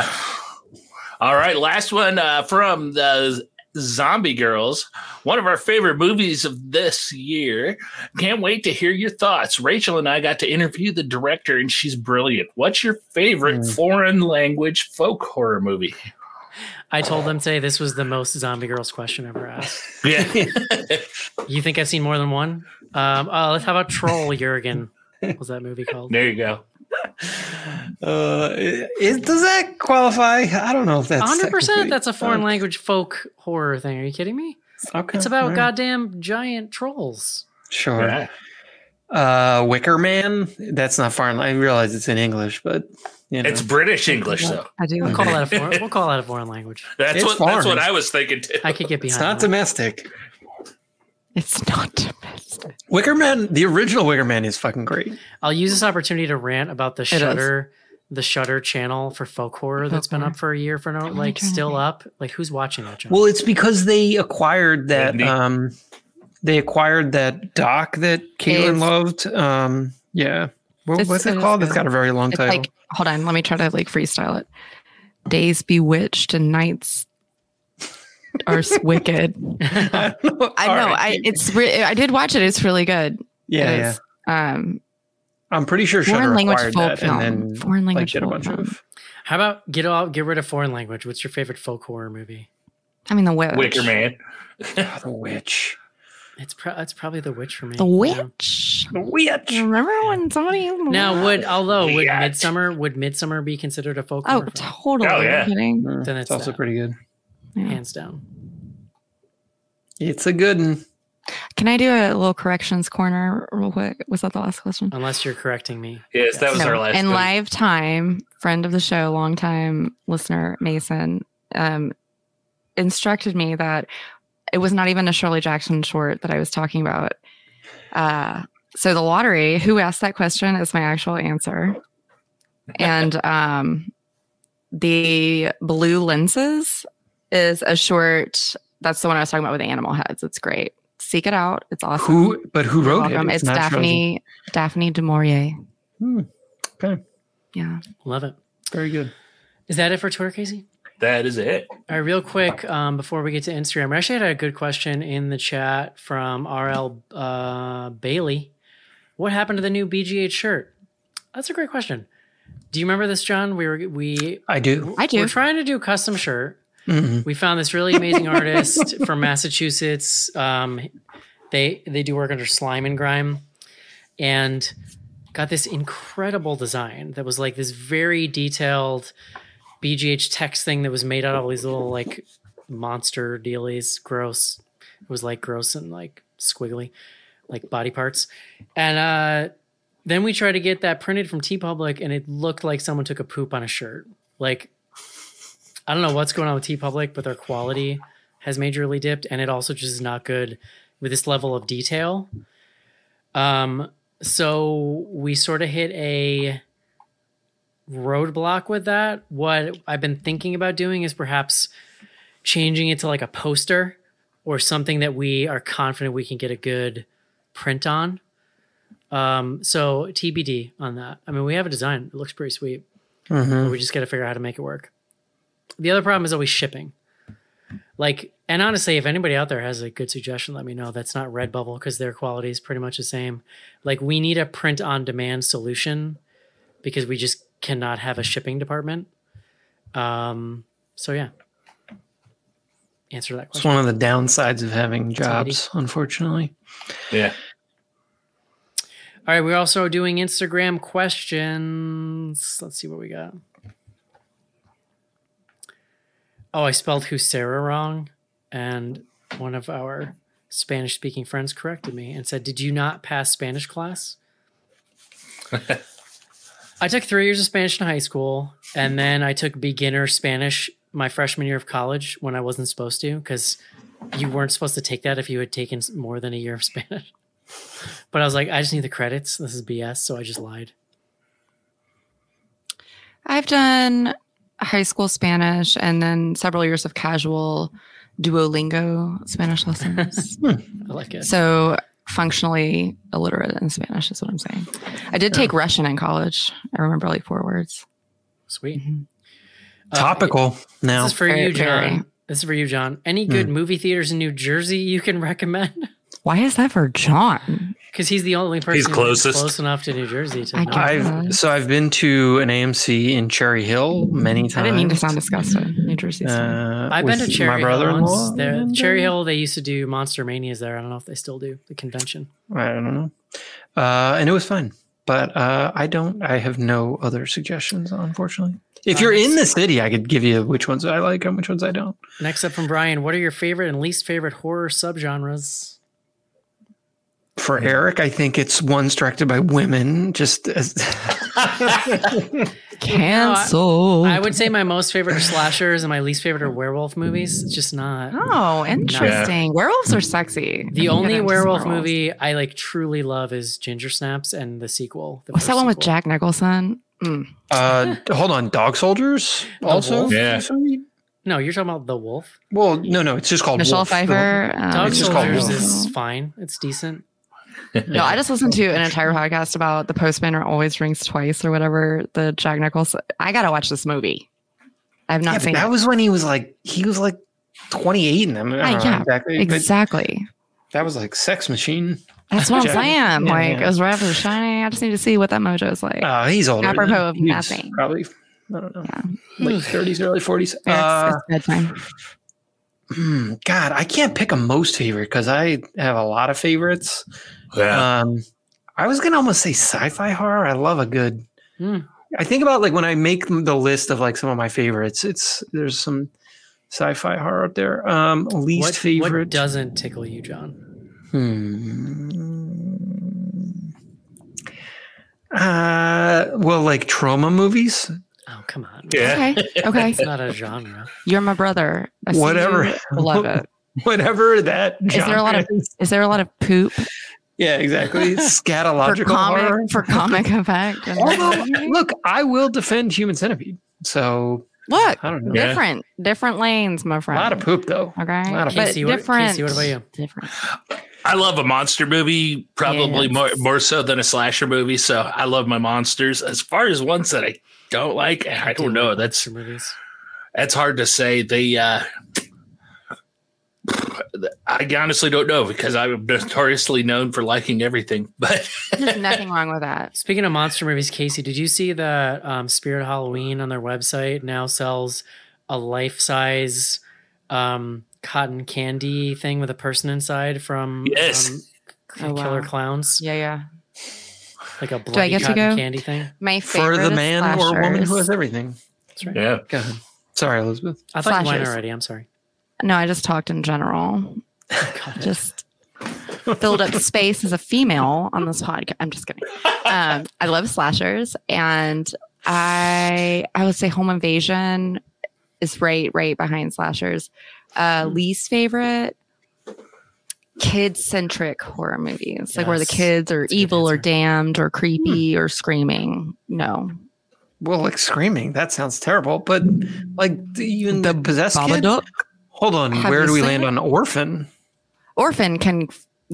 S3: All right, last one uh, from the Zombie Girls, one of our favorite movies of this year. Can't wait to hear your thoughts. Rachel and I got to interview the director, and she's brilliant. What's your favorite
S2: Mm.
S3: foreign language folk horror movie?
S1: I told them today this was the most zombie girls question ever asked.
S3: Yeah,
S1: You think I've seen more than one? Um, uh, let's how about Troll Jurgen? What was that movie called?
S3: there you go.
S2: Uh, is, does that qualify? I don't know if that's
S1: hundred percent.
S2: technically-
S1: That's a foreign language folk horror thing. Are you kidding me?
S2: Okay,
S1: It's about
S2: all right.
S1: goddamn giant trolls.
S2: Sure.
S3: Yeah.
S2: Uh, Wicker Man. That's not foreign. I realize it's in English, but you know.
S3: It's British English, though.
S4: I do.
S1: We'll call that a foreign. We'll call that a foreign language.
S3: That's
S2: It's
S3: what that's what I was thinking too.
S1: I could get behind.
S2: It's not
S1: that.
S2: domestic.
S4: It's not domestic.
S2: Wicker Man. The original Wicker Man is fucking great.
S1: I'll use this opportunity to rant about the
S4: is.
S1: Shutter, the Shutter channel for folk horror that's been
S4: horror.
S1: up for a year for no, like still up. Like who's watching that channel?
S2: Well, it's because they acquired that.
S3: Neat.
S2: Um, they acquired that doc that Caitlin loved. Um, yeah. What,
S4: It's-
S2: what's
S4: it
S2: it
S4: is
S2: called? It's got a very long
S4: It's
S2: title.
S4: like hold on, let me try to like freestyle it. Days bewitched and nights are wicked. I know. I it's re- I did watch it. It's really good.
S2: yeah,
S4: It
S2: yeah.
S4: Um,
S2: I'm pretty sure
S4: foreign
S2: Shutter
S4: language folk
S2: that
S4: film.
S2: and then
S4: foreign
S2: like
S4: language
S2: did a
S4: folk
S2: bunch
S4: film.
S2: of.
S1: How about get all get rid of foreign language? What's your favorite folk horror movie?
S4: I mean, the witch.
S3: Wicker Man.
S2: Oh, the witch.
S1: It's pro- it's probably The Witch for me.
S4: The
S1: Yeah.
S4: witch.
S2: The witch.
S4: Remember when somebody?
S1: Now, would although would
S3: Yacht.
S1: Midsommar would Midsommar be considered a folk
S4: Oh,
S1: horror? film?
S4: totally.
S3: Oh,
S4: you
S3: yeah.
S4: kidding?
S2: Mm,
S1: Then
S2: it's,
S1: it's
S2: also
S1: that.
S2: pretty good.
S4: Yeah.
S1: hands down.
S2: It's a good one.
S4: Can I do a little corrections corner real quick? Was that the last question?
S1: Unless you're correcting me.
S3: Yes, that was
S4: No,
S3: our last.
S4: in
S3: one.
S4: live time, friend of the show, longtime listener, Mason, um, instructed me that it was not even a Shirley Jackson short that I was talking about. Uh, so the lottery, who asked that question is my actual answer. And um, the blue lenses is a short. That's the one I was talking about with the animal heads. It's great. Seek it out. It's awesome.
S2: Who? But who wrote
S4: welcome.
S2: it?
S4: It's,
S2: not
S4: Daphne Daphne du Maurier.
S2: Hmm. Okay.
S4: Yeah.
S1: Love it.
S2: Very good.
S1: Is that it for Twitter, Casey?
S3: That is it.
S1: All right, real quick, um, before we get to Instagram, we actually had a good question in the chat from RL uh, Bailey. what happened to the new BGH shirt? That's a great question. Do you remember this, John? We were we
S2: I do.
S4: I do.
S1: we're trying to do a custom shirt.
S2: Mhm.
S1: We found this really amazing artist from Massachusetts. Um, they they do work under Slime and Grime, and got this incredible design that was like this very detailed BGH text thing that was made out of all these little like monster dealies. Gross. It was like gross and like squiggly, like body parts. And uh, then we tried to get that printed from TeePublic, and it looked like someone took a poop on a shirt. Like I don't know what's going on with TeePublic, but their quality has majorly dipped, and it also just is not good with this level of detail. Um, so we sort of hit a roadblock with that. What I've been thinking about doing is perhaps changing it to like a poster or something that we are confident we can get a good print on. Um, so TBD on that. I mean, we have a design; it looks pretty sweet.
S2: Mhm.
S1: We just got to figure out how to make it work. The other problem is always shipping. Like, and honestly, if anybody out there has a good suggestion, let me know. That's not Redbubble because their quality is pretty much the same. Like, we need a print on demand solution because we just cannot have a shipping department. Um, so yeah, answer that
S2: It's
S1: question.
S2: one of the downsides of having jobs, unfortunately.
S3: Yeah.
S1: All right, we're also doing Instagram questions. Let's see what we got. Oh, I spelled Huesera wrong, and one of our Spanish-speaking friends corrected me and said, "Did you not pass Spanish class?" I took three years of Spanish in high school, and then I took beginner Spanish my freshman year of college when I wasn't supposed to, because you weren't supposed to take that if you had taken more than a year of Spanish. But I was like, I just need the credits. This is BS, so I just lied.
S4: I've done high school Spanish and then several years of casual Duolingo Spanish lessons.
S1: I like it.
S4: so functionally illiterate in Spanish is what I'm saying. I did take Russian in college. I remember like four words.
S1: Sweet. Uh,
S2: Topical now.
S1: This is for
S4: Very,
S1: you, John.
S4: very.
S1: This is for you, John. Any good movie theaters in New Jersey you can recommend?
S4: Why is that for John?
S1: Because he's the only person
S3: He's
S1: who's
S3: closest.
S1: close enough to New Jersey to
S4: I
S1: know.
S2: I've so I've been to an AMC in Cherry Hill many times.
S4: I didn't mean to sound disgusting. New Jersey.
S2: Uh,
S1: I've been to
S2: with
S1: Cherry
S2: my
S1: Hill
S2: brother-in-law.
S1: once. There, Cherry Hill, they used to do Monster Manias there. I don't know if they still do the convention.
S2: I don't know, uh, and it was fun. But uh, I don't. I have no other suggestions, unfortunately. If you're in the city, I could give you which ones I like and which ones I don't.
S1: Next up from Brian, what are your favorite and least favorite horror subgenres?
S2: For Eric, I think it's ones directed by women. Just as
S4: Cancel.
S1: I would say my most favorite are slashers and my least favorite are werewolf movies. It's just not.
S4: Oh, interesting. Werewolves are sexy.
S1: The
S4: I'm
S1: only werewolf
S4: werewolves.
S1: movie I like truly love is Ginger Snaps and the sequel. The
S4: What's that
S1: first
S4: one with
S1: sequel.
S4: Jack Nicholson? Mm.
S2: uh, hold on, Dog Soldiers. Also,
S1: Wolf?
S3: Yeah.
S1: No, you're talking about the Wolf.
S2: Well, no, no, it's just called
S4: Michelle
S2: Wolf.
S4: Pfeiffer. um,
S1: Dog
S2: it's just called
S1: Soldiers
S2: Wolf.
S1: is fine. It's decent.
S4: No, I just listened to an entire podcast about the postman or always rings twice or whatever. The Jack Nicholson. I gotta watch this movie. I've not
S2: Yeah,
S4: seen
S2: that
S4: it.
S2: was when he was like he was like 28 in them. I know
S4: yeah,
S2: exactly.
S4: exactly.
S2: That was like Sex Machine.
S4: That's what I'm saying.
S2: yeah,
S4: like
S2: yeah.
S4: it was right after The Shining. I just need to see what that mojo is like.
S2: Uh, he's older.
S4: Apropos of nothing.
S2: Probably, I don't know,
S4: Yeah.
S2: late 30s, early 40s.
S4: It's,
S2: Uh,
S4: it's
S2: hmm, God, I can't pick a most favorite because I have a lot of favorites.
S3: Yeah.
S2: Um, I was gonna almost say sci-fi horror. I love a good.
S1: Hmm.
S2: I think about like when I make the list of like some of my favorites. It's there's some sci-fi horror up there. Um, least
S1: What,
S2: favorite.
S1: what doesn't tickle you, John?
S2: Hmm. Uh, well, like trauma movies,
S1: Oh, come on.
S3: yeah.
S4: Okay. Okay.
S1: It's not a genre.
S4: You're my brother. I
S2: Whatever.
S4: love it.
S2: whatever that.
S4: Is there a lot of
S2: is.
S4: is there a lot of poop
S2: Yeah, exactly.
S4: for
S2: Scatological horror.
S4: for comic effect?
S2: Although, look, I will defend Human Centipede. So
S4: Look,
S2: I don't know.
S3: Yeah.
S4: different different lanes, my friend.
S2: A lot of poop though.
S4: Okay,
S2: lot of
S4: but
S1: Casey, what-
S4: different.
S1: Casey, what about you?
S4: Different.
S3: I love a monster movie, probably
S4: Yes.
S3: more more so than a slasher movie. So I love my monsters. As far as ones that I don't like, I don't know. That's
S1: Monster movies.
S3: that's hard to say. They uh I honestly don't know because I'm notoriously known for liking everything. But
S4: There's nothing wrong with that.
S1: Speaking of monster movies, Casey, did you see that um, Spirit Halloween on their website now sells a life size um, cotton candy thing with a person inside from
S3: Yes.
S1: um,
S4: Oh,
S1: Killer
S4: wow.
S1: Clowns?
S4: Yeah, yeah.
S1: Like a
S4: I
S1: bloody
S4: get to
S1: cotton
S4: go?
S1: candy thing?
S4: My favorite For
S2: the
S4: is
S2: man or woman who has everything.
S1: That's right.
S3: yeah,
S2: Go ahead. Sorry, Elizabeth.
S1: I thought you went
S4: Slashers.
S1: already. I'm sorry.
S4: No, I just talked in general.
S1: Got it.
S4: Just filled up space as a female on this podcast. I'm just kidding. Um, I love slashers, and I I would say Home Invasion is right right behind slashers. Uh,
S1: Hmm.
S4: least favorite kid centric horror movies, like where the kids are
S1: That's
S4: evil or damned or creepy or screaming. No,
S2: Well, like screaming, that sounds terrible. But like the- even the possessed kid. Hold on,
S4: Have
S2: where do we land
S4: it?
S2: on Orphan?
S4: Orphan can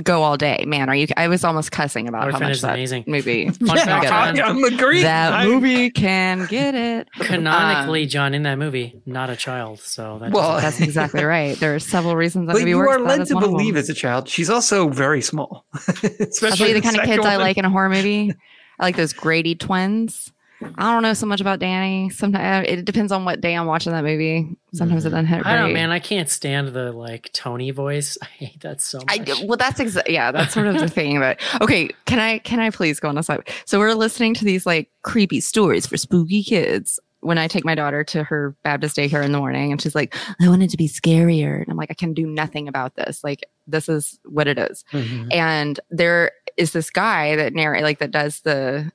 S4: go all day. Man, are you? I was almost cussing about how much
S1: is
S4: that
S1: amazing.
S4: movie.
S1: Fun
S4: can
S1: fact,
S4: get
S1: John.
S2: I'm agreeing.
S4: that
S2: I-
S4: movie can get it.
S1: Canonically,
S4: Um,
S1: John, in that movie, not a child. So that
S2: Well,
S4: That's exactly right. There are several reasons that
S2: But
S4: movie
S2: you
S4: works.
S2: are led to
S4: one of them.
S2: believe as a child. She's also very small. Especially
S4: tell the kind of
S2: second
S4: kids I like in a horror movie. I like those Grady twins. I don't know so much about Danny. Sometimes it depends on what day I'm watching that movie. Sometimes it doesn't hit
S1: I don't, man. I can't stand the like Tony voice. I hate that so much.
S4: I well, that's exactly yeah. That's sort of the thing. But okay, can I can I please go on a side? So we're listening to these like creepy stories for spooky kids. When I take my daughter to her Baptist daycare in the morning, and she's like, "I want it to be scarier," and I'm like, "I can do nothing about this. Like, this is what it is."
S2: Mhm.
S4: and there is this guy that narrate like that does the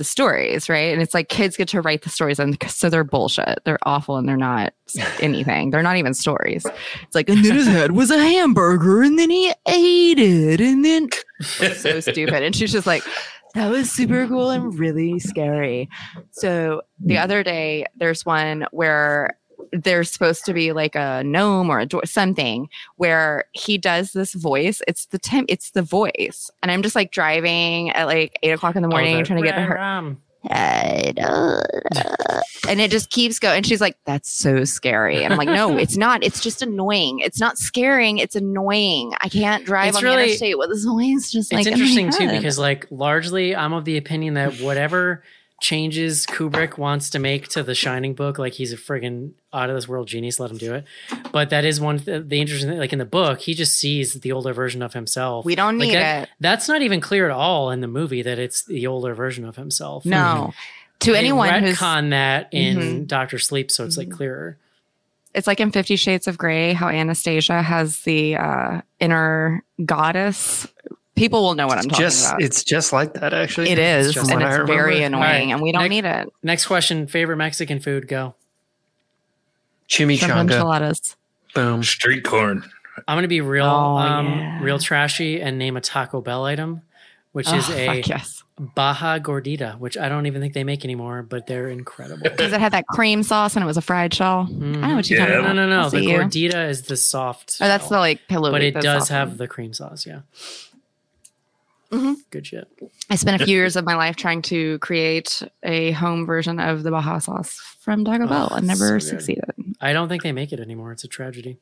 S4: the stories right? And it's like kids get to write the stories and so they're bullshit. They're awful and they're not anything. They're not even stories. It's like and then his head was a hamburger and then he ate it and then it's so stupid. And she's just like that was super cool and really scary. So the hmm. other day there's one where there's supposed to be like a gnome or a door, something where he does this voice. It's the temp, it's the voice, and I'm just like driving at like eight o'clock in the morning,
S1: Oh,
S4: trying to get to her,
S1: Ram.
S4: and it just keeps going. And she's like, "That's so scary," and I'm like, "No, it's not. It's just annoying. It's not scaring. It's annoying. I can't drive
S1: It's
S4: on
S1: really-
S4: the interstate with this noise. Just like
S1: it's
S4: in oh my
S1: interesting too because like largely i'm of the opinion that whatever changes kubrick wants to make to the shining book like he's a friggin out of this world genius let him do it but that is one th- the interesting thing like in the book he just sees the older version of himself
S4: we don't
S1: Like,
S4: need
S1: that-
S4: it.
S1: that's not even clear at all in the movie that it's the older version of himself
S4: No, to
S1: They
S4: anyone who's
S1: retcon that in
S4: Mhm.
S1: doctor sleep so it's like clearer
S4: it's like in Fifty Shades of Grey, how Anastasia has the uh, inner goddess. People will know what I'm talking
S2: just
S4: about.
S2: it's just like that actually.
S4: It is,
S1: just
S4: and it's very annoying,
S1: All right,
S4: and we don't
S1: next-
S4: need it.
S1: next question favorite mexican food go
S4: Shrimp
S2: Chimichanga.
S4: enchiladas.
S2: Boom.
S3: street corn.
S1: i'm gonna be real
S4: Oh,
S1: um
S4: yeah.
S1: real trashy and name a taco bell item which is
S4: Oh,
S1: a
S4: yes.
S1: Baja Gordita, which I don't even think they make anymore, but they're incredible.
S4: Because it had that cream sauce and it was a fried shell. I know what you're
S3: Yeah.
S4: talking about.
S1: no, no.
S4: I
S1: The
S4: see you.
S1: Gordita is the soft.
S4: Oh, that's
S1: shell,
S4: the like pillow.
S1: but it does have
S4: one.
S1: the cream sauce. Yeah.
S4: Mhm.
S1: Good shit.
S4: I spent a few years of my life trying to create a home version of the Baja sauce from Taco Bell
S1: Oh,
S4: and never
S1: so
S4: succeeded.
S1: I don't think they make it anymore. It's a tragedy.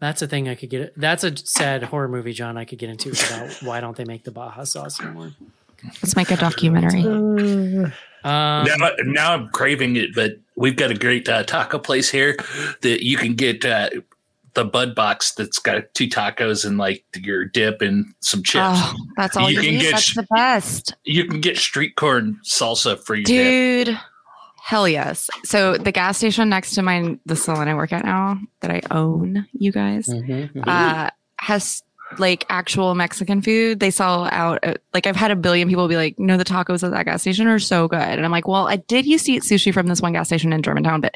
S1: That's a thing I could get. That's a sad horror movie, John. I could get into about why don't they make the Baja sauce anymore?
S4: Let's make a documentary.
S1: Um,
S3: now, now I'm craving it, but we've got a great uh, taco place here that you can get uh, the Bud box that's got two tacos and like your dip and some chips.
S4: Oh, that's all
S3: You
S4: you,
S3: can
S4: need.
S3: get
S4: That's
S3: sh-
S4: the best.
S3: You can get street corn salsa for your dip.
S4: Dude, hell yes. So the gas station next to mine, the salon I work at now, that I own, you guys, uh, has like actual Mexican food. They sell out. Like I've had a billion people be like, "No, the tacos at that gas station are so good," and I'm like, "Well, I did used to eat sushi from this one gas station in Germantown, but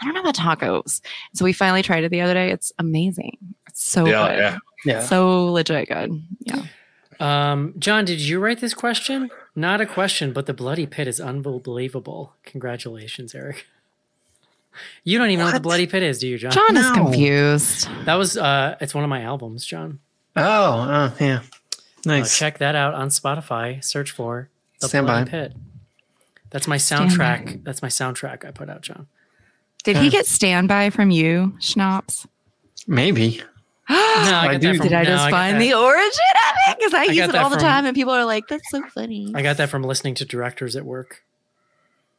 S4: I don't know about tacos." So we finally tried it the other day. It's amazing. It's so
S3: Yeah,
S4: good.
S3: yeah.
S2: Yeah.
S4: So legit good. Yeah.
S1: Um, John, did you write this question? Not a question, but the bloody pit is unbelievable. Congratulations, Eric. You don't even know what the bloody pit is, do you, John?
S4: John is confused.
S1: That was uh it's one of my albums, John.
S2: Oh, uh, yeah.
S1: Uh,
S2: Nice.
S1: check that out on Spotify. Search for the
S2: Stand
S1: bloody
S2: by.
S1: pit. That's my soundtrack. That's my soundtrack I put out, John.
S4: Did he get standby from you, Schnars?
S2: Maybe.
S1: I
S2: I do.
S1: from,
S4: Did I
S1: no,
S4: just
S1: got
S4: find
S1: that-
S4: the origin of it? Because I,
S1: I
S4: use it
S1: that
S4: all the time, and people are like, "That's so funny."
S1: I got that from listening to directors at work.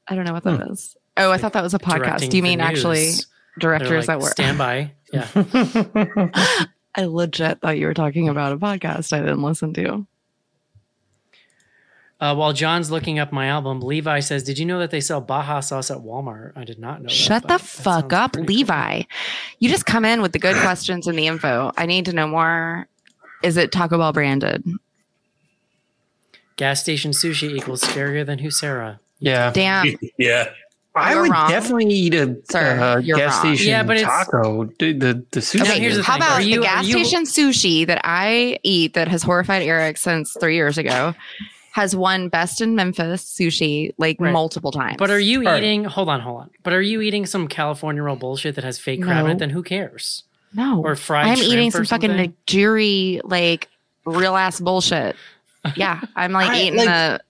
S4: I don't know what that that is. Oh, I thought that was a podcast. Do you mean actually directors
S1: They're like,
S4: that work?
S1: Standby. Yeah.
S4: I legit thought you were talking about a podcast I didn't listen to.
S1: Uh, while John's looking up my album, Levi says, "Did you know that they sell Baja sauce at Walmart?" I did not know. that,
S4: Shut the fuck up,
S1: pretty cool.
S4: Levi. You just come in with the good questions and the info. I need to know more. Is it Taco Bell branded?
S1: Gas station sushi equals scarier than Huesera.
S2: Yeah.
S4: Damn.
S3: yeah.
S2: I
S4: You're
S2: would
S4: wrong.
S2: definitely eat a
S4: Sir,
S2: uh, gas
S4: wrong.
S2: station
S1: Yeah, but it's-
S2: taco. The the, the sushi.
S1: Okay, here's the
S4: How
S1: thing.
S4: about
S1: you-
S4: the gas
S1: you-
S4: station sushi that I eat that has horrified Eric since three years ago? Has won best in Memphis sushi like
S1: Right.
S4: multiple times.
S1: But are you
S2: All right.
S1: eating? Hold on, hold on. But are you eating some California roll bullshit that has fake crab in it? Then who cares?
S4: no
S1: Or fried
S4: I'm eating some fucking
S1: something?
S4: Nigiri like real ass bullshit. Yeah, I'm like
S2: I-
S4: eating
S2: like-
S4: the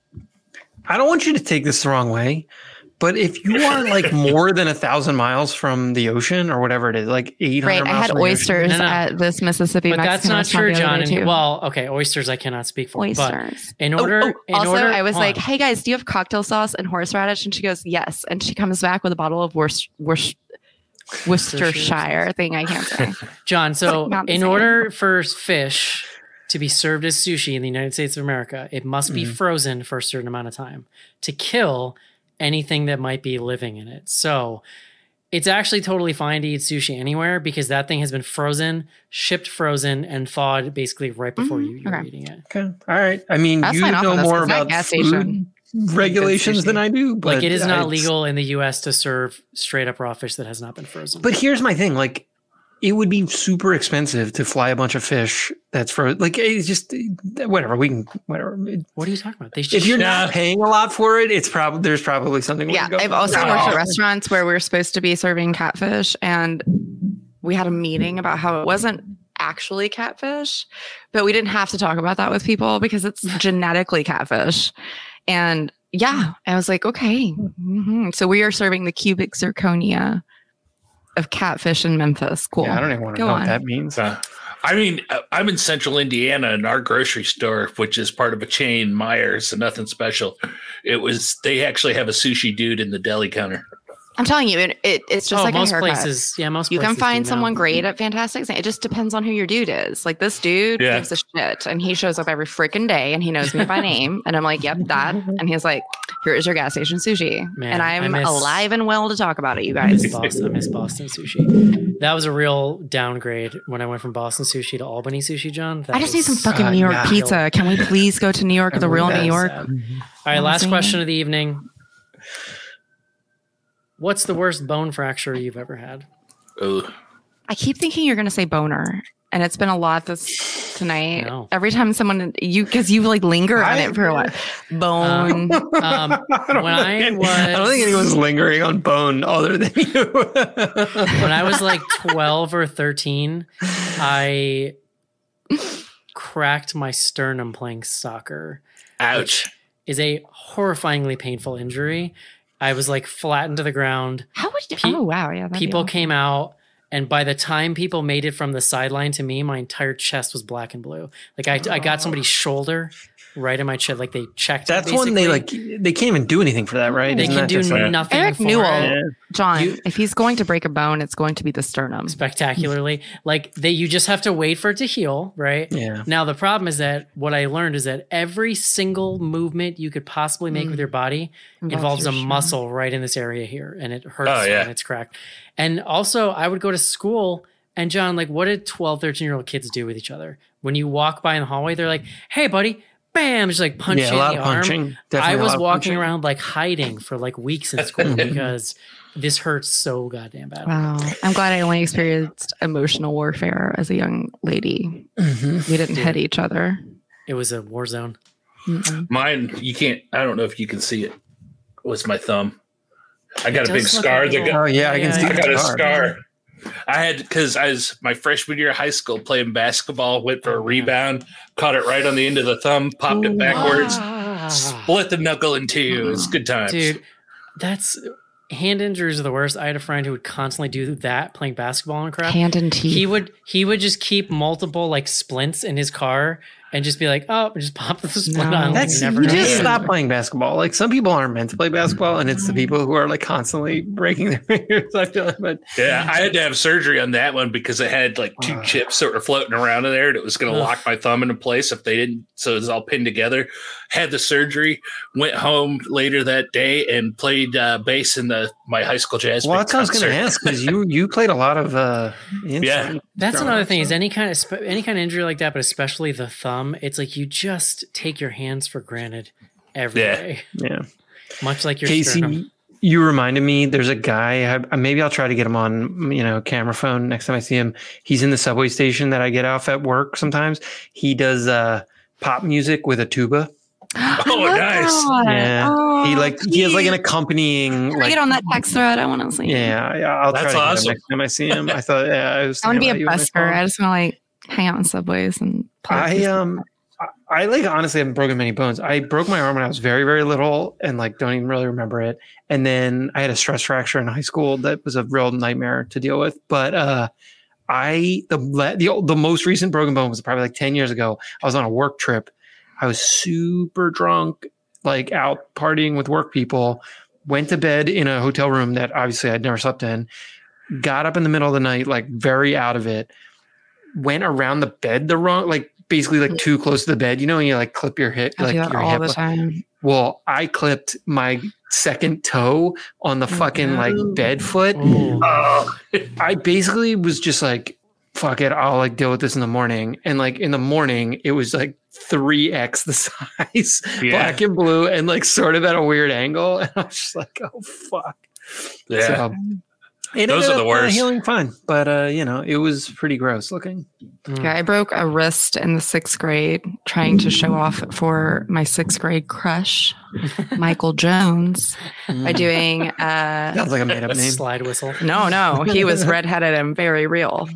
S2: I don't want you to take this the wrong way, but if you are like more than a thousand miles from the ocean or whatever it is, like eight hundred
S4: right. I had
S2: from the ocean-
S4: oysters
S1: No, no.
S4: at this Mississippi
S1: But that's not true, John. And, well, okay, oysters I cannot speak for. But
S4: oysters.
S1: in
S4: Oh,
S1: order,
S4: oh,
S1: in
S4: also,
S1: order,
S4: I was
S1: hold
S4: like,
S1: on.
S4: "Hey guys, do you have cocktail sauce and horseradish?" And she goes, "Yes." And she comes back with a bottle of Worc- Worc- Worcestershire thing. I can't say.
S1: John, so
S4: Not
S1: in order for fish to be served as sushi in the United States of America, it must be mm. frozen for a certain amount of time to kill anything that might be living in it. So it's actually totally fine to eat sushi anywhere because that thing has been frozen, shipped frozen, and thawed basically right before
S4: Mhm,
S1: you, you're
S4: okay.
S1: eating it.
S2: Okay. All right. I mean,
S4: That's
S2: you know more about food
S4: station.
S2: regulations than I do. But
S1: like it is
S2: I-
S1: not legal in the US to serve straight up raw fish that has not been frozen.
S2: But here's my thing: like, it would be super expensive to fly a bunch of fish that's frozen. Like, it's just whatever we can, whatever.
S1: what are you talking about? They
S2: If you're
S3: Yeah.
S2: not paying a lot for it, it's probably there's probably something.
S4: yeah,
S2: go
S4: I've also
S3: No.
S4: worked at restaurants where we are supposed to be serving catfish, and we had a meeting about how it wasn't actually catfish, but we didn't have to talk about that with people because it's genetically catfish. And yeah, I was like, okay. mhm. So we are serving the cubic zirconia of catfish in Memphis. Cool.
S2: Yeah, I don't even want to
S4: Go
S2: know
S4: on.
S2: what that means.
S3: Uh, I mean, uh, I'm in central Indiana and our grocery store, which is part of a chain, Meijer's, so nothing special. It was, they actually have a sushi dude in the deli counter.
S4: I'm telling you, it, it it's just
S1: oh,
S4: like a
S1: most
S4: haircut.
S1: places, yeah, most places.
S4: you can
S1: places do
S4: find
S1: now.
S4: someone great at Fantastic. It just depends on who your dude is. Like this dude
S3: Yeah.
S4: gives a shit, and he shows up every freaking day, and he knows me by name, and I'm like, "Yep, that." And he's like, "Here's your gas station sushi,"
S1: Man,
S4: and
S1: I
S4: I'm
S1: miss-
S4: alive and well to talk about it, you
S1: I miss
S4: guys.
S1: Boston. I miss Boston sushi. That was a real downgrade when I went from Boston sushi to Albany sushi, John. That
S4: I just need some fucking
S2: uh,
S4: New York
S2: yeah.
S4: pizza. Can we please go to New York, the real New
S1: That's
S4: York?
S1: sad. All right, last question of the evening. What's the worst bone fracture you've ever had?
S3: Ugh.
S4: I keep thinking you're gonna say boner, and it's been a lot this tonight.
S1: No.
S4: Every time someone you because you like linger on it for a while. Bone.
S1: Um,
S2: don't
S1: when I was,
S2: I don't think anyone's lingering on bone other than you.
S1: when I was like 12 or 13, I cracked my sternum playing soccer.
S3: Ouch.
S1: Is a horrifyingly painful injury. I was like flattened to the ground.
S4: How would you?
S1: Pe-
S4: oh wow, yeah.
S1: people
S4: awful.
S1: came out and by the time people made it from the sideline to me my entire chest was black and blue like i, I got somebody's shoulder right in my chest like they checked it,
S2: That's when they like they can't even do anything for that, right?
S1: they
S2: Isn't
S1: can do
S2: just like-
S1: nothing
S4: Eric
S1: for
S4: Newell,
S1: it
S4: John.
S1: You-
S4: if he's going to break a bone, it's going to be the sternum.
S1: spectacularly like they you just have to wait for it to heal right
S2: Yeah.
S1: now the problem is that what i learned is that every single movement you could possibly make mm. with your body
S4: Involves
S1: involves a
S4: your
S1: muscle right in this area here and it hurts
S3: Oh, yeah.
S1: when it's cracked and also i would go to school and john like what did 12 13 year old kids do with each other when you walk by in the hallway they're like hey buddy bam just like punch
S2: Yeah, a lot
S1: in the
S2: of
S1: arm
S2: punching.
S1: i
S2: Definitely a
S1: was
S2: lot of
S1: walking
S2: punching.
S1: around like hiding for like weeks in school because this hurts so goddamn bad
S4: Wow. I'm glad I only experienced emotional warfare as a young lady.
S2: Mhm.
S4: We didn't hit each other.
S1: it was a war zone
S4: Mm-mm.
S3: Mine, you can't, I don't know if you can see it, It was my thumb. I got
S1: It
S3: a big scar.
S1: a
S3: that got,
S2: Oh yeah, I can
S1: Yeah,
S2: see
S3: I got a
S2: scar.
S3: Scar. I had because I was my freshman year of high school playing basketball, went for a oh. rebound, caught it right on the end of the thumb, popped it backwards, ah. split the knuckle in two. It's a good times.
S1: dude that's hand injuries are the worst. I had a friend who would constantly do that playing basketball and crap.
S4: Hand and teeth.
S1: He would he would just keep multiple like splints in his car and just be like, oh, just pop the splint
S4: No.
S1: on. like,
S2: That's
S1: never
S2: you
S1: know.
S2: just stop playing basketball. Like some people aren't meant to play basketball, and it's the people who are like constantly breaking their fingers. I feel like, but
S3: Yeah, I had to have surgery on that one because it had like two
S2: Ugh.
S3: chips that were floating around in there, and it was going to
S1: Ugh.
S3: lock my thumb into place if they didn't. So it was all pinned together. Had the surgery, went home later that day, and played uh, bass in the my high school jazz.
S2: well,
S3: band
S2: that's what I was going to
S3: concert.
S2: ask because you you played a lot of uh, instruments
S1: That's
S2: growing
S1: another thing.
S2: so-
S1: Is any kind of spe- any kind of injury like that, but especially the thumb. It's like you just take your hands for granted every
S3: Yeah.
S1: day,
S2: yeah.
S1: much like your
S2: Casey,
S1: sternum.
S2: you reminded me. There's a guy. I, maybe I'll try to get him on, you know, camera phone next time I see him. He's in the subway station that I get off at work. Sometimes he does uh, pop music with a tuba.
S3: Oh, nice.
S2: Yeah, he like he has like an accompanying
S4: Can I
S2: like.
S4: get on that text thread. I want to see.
S2: Yeah, yeah, I'll
S3: That's
S2: try to get him
S3: awesome.
S2: next time I see him. I thought yeah, I was.
S4: I want to be a
S2: thinking about you on my
S4: busker. I just want to like hang out in subways and play.
S2: I um I, I like honestly haven't broken many bones. I broke my arm when I was very very little and like don't even really remember it. And then I had a stress fracture in high school that was a real nightmare to deal with. But uh I the the the most recent broken bone was probably like 10 years ago. I was on a work trip. I was super drunk, like out partying with work people. Went to bed in a hotel room that obviously I'd never slept in. Got up in the middle of the night, like very out of it. Went around the bed the wrong, like basically like too close to the bed. You know, when you like clip your hip,
S4: I
S2: like your
S4: all
S2: hip.
S4: the time.
S2: Well, I clipped my second toe on the fucking like bed foot.
S3: Oh,
S2: I basically was just like, fuck it, I'll like deal with this in the morning. And like in the morning, it was like 3x the size,
S3: Yeah.
S2: black and blue, and like sort of at a weird angle. And I was just like, oh fuck.
S3: yeah.
S2: So, it
S3: Those are the
S2: up, uh,
S3: worst.
S2: healing fine, but uh, you know, it was pretty gross looking.
S4: Yeah, I broke a wrist in the sixth grade trying to show off for my sixth grade crush, Michael Jones, by doing. Uh,
S2: Sounds like a made up name.
S1: slide whistle.
S4: no, no, he was redheaded and very real,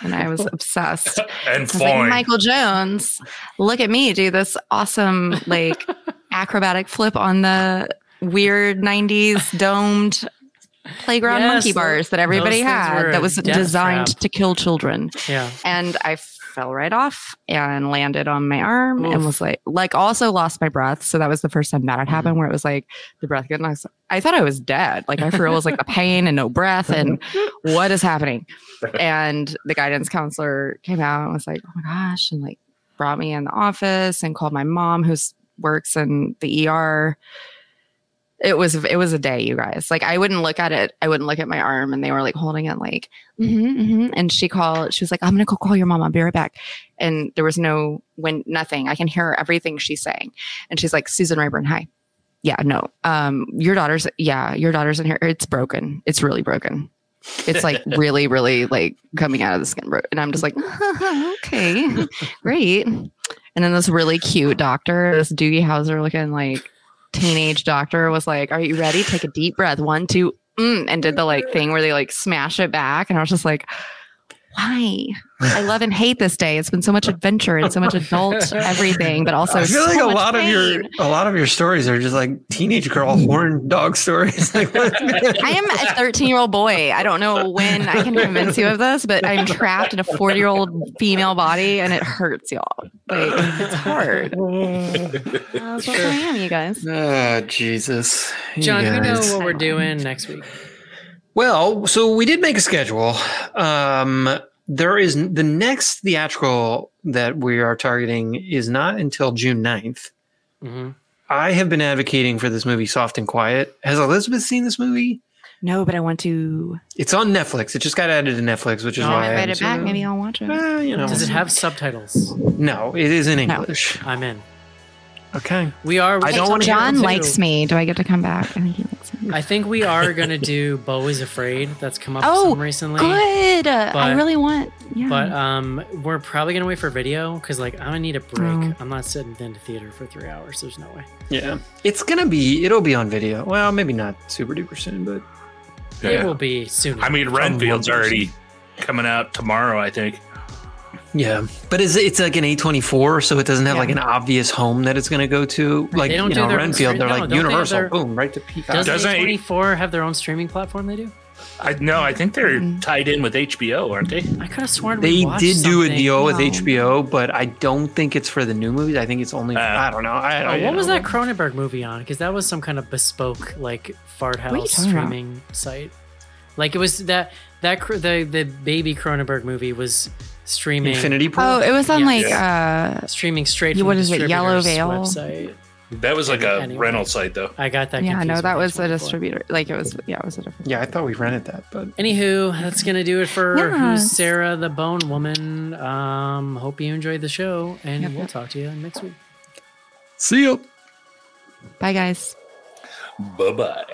S4: and I was obsessed.
S3: and
S4: I was like. Michael Jones, look at me do this awesome like acrobatic flip on the weird 90s domed playground
S1: Yes,
S4: monkey bars that everybody had that was designed
S1: trap.
S4: to kill children.
S1: Yeah.
S4: And I fell right off and landed on my arm and was like, like also lost my breath. So that was the first time that had happened where it was like the breath getting, I, I thought I was dead. Like I for real was like the pain and no breath and what is happening? And the guidance counselor came out and was like, oh my gosh. And like brought me in the office and called my mom who's works in the ER. It was it was a day, you guys. Like I wouldn't look at it. I wouldn't look at my arm, and they were like holding it, like, mhm, mhm. and she called. She was like, "I'm gonna go call your mom. I'll be right back." And there was no when nothing. I can hear everything she's saying, and she's like, "Susan Rayburn, hi." Yeah, no. Um, your daughter's yeah, your daughter's in here. It's broken. It's really broken. It's like really, really like coming out of the skin. And I'm just like, okay, great. And then this really cute doctor, this Doogie Howser looking like teenage doctor was like, Are you ready? Take a deep breath. One, two, mm, and did the like thing where they like smash it back. And I was just like, Why? I love and hate this day. It's been so much adventure and so much adult everything, but also
S2: I feel like a
S4: much
S2: lot of your a lot of your stories are just like teenage girl horn dog stories. Like,
S4: I am a 13 year old boy. I don't know when I can convince you of this, but I'm trapped in a 40 year old female body and it hurts, y'all. Like, it's hard. That's what I am, you guys.
S2: Oh, Jesus. You
S1: John, do we know
S2: guys.
S1: what we're doing next week?
S2: Well, so we did make a schedule. Um, there is the next theatrical that we are targeting is not until June 9th.
S1: hmm
S2: I have been advocating for this movie, Soft and Quiet. Has Elizabeth seen this movie?
S4: No, but I want to.
S2: It's on Netflix. It just got added to Netflix, which is
S1: Oh,
S2: why I
S4: write it back. Maybe I'll watch it.
S2: Eh, you know,
S1: Does it have subtitles?
S2: No, it is in
S4: No.
S2: English.
S1: I'm in.
S2: Okay.
S1: We are.
S2: I don't wanna
S4: John likes me. Do I get to come back? I think he likes me.
S1: I think we are gonna do Beau is Afraid. That's come up
S4: Oh,
S1: some recently.
S4: Good. Uh, I really want. Yeah.
S1: But um, we're probably gonna wait for video because like I'm gonna need a break.
S4: Oh.
S1: I'm not sitting in the theater for three hours. There's no way.
S2: Yeah. It's going to be, it'll be on video. Well, maybe not super duper soon, but
S1: It will be soon.
S3: I mean,
S2: Some
S3: Renfield's already coming out tomorrow, I think.
S2: Yeah, but it's it's like an A24, so it doesn't have like an obvious home that it's going to go to. Like
S1: They don't
S2: you
S1: do
S2: know,
S1: their-
S2: Renfield, they're
S1: no,
S2: like
S1: don't they
S2: Universal,
S1: their-
S2: boom, right to Peacock.
S1: Doesn't,
S3: Doesn't
S1: A24 have their own streaming platform? They do.
S3: I no, I think they're
S1: Mm-hmm.
S3: tied in with HBO, aren't they?
S1: I could have sworn
S2: They
S1: watched
S2: did do a
S1: something.
S2: deal with HBO, but I don't think it's for the new movies. I think it's only. I don't know. I,
S1: Oh,
S2: I,
S1: what was
S2: know.
S1: that Cronenberg movie on? Because that was some kind of bespoke, like fart house
S4: talking about?
S1: streaming site. Like it was that that the the baby Cronenberg movie was streaming
S2: Infinity Pool?
S4: Oh, it was on
S1: Yeah.
S4: like
S3: Yeah.
S4: uh
S1: streaming straight
S4: Yeah,
S1: from
S4: what
S1: the
S4: it, Yellow
S1: distributor's
S4: Veil?
S1: website.
S3: That was like a
S1: Anyway.
S3: rental site, though.
S1: I got that.
S4: yeah,
S1: confused
S4: no,
S1: with
S4: that was a
S1: H24.
S4: distributor. Like it was yeah, it was a different
S2: Yeah, I thought we rented that, but
S1: Anywho, that's gonna do it for Huesera the Bone Woman. Um, hope you enjoyed the show, and
S4: Yep,
S1: we'll
S4: yep.
S1: talk to you next week.
S2: see you.
S4: Bye guys.
S3: Bye bye.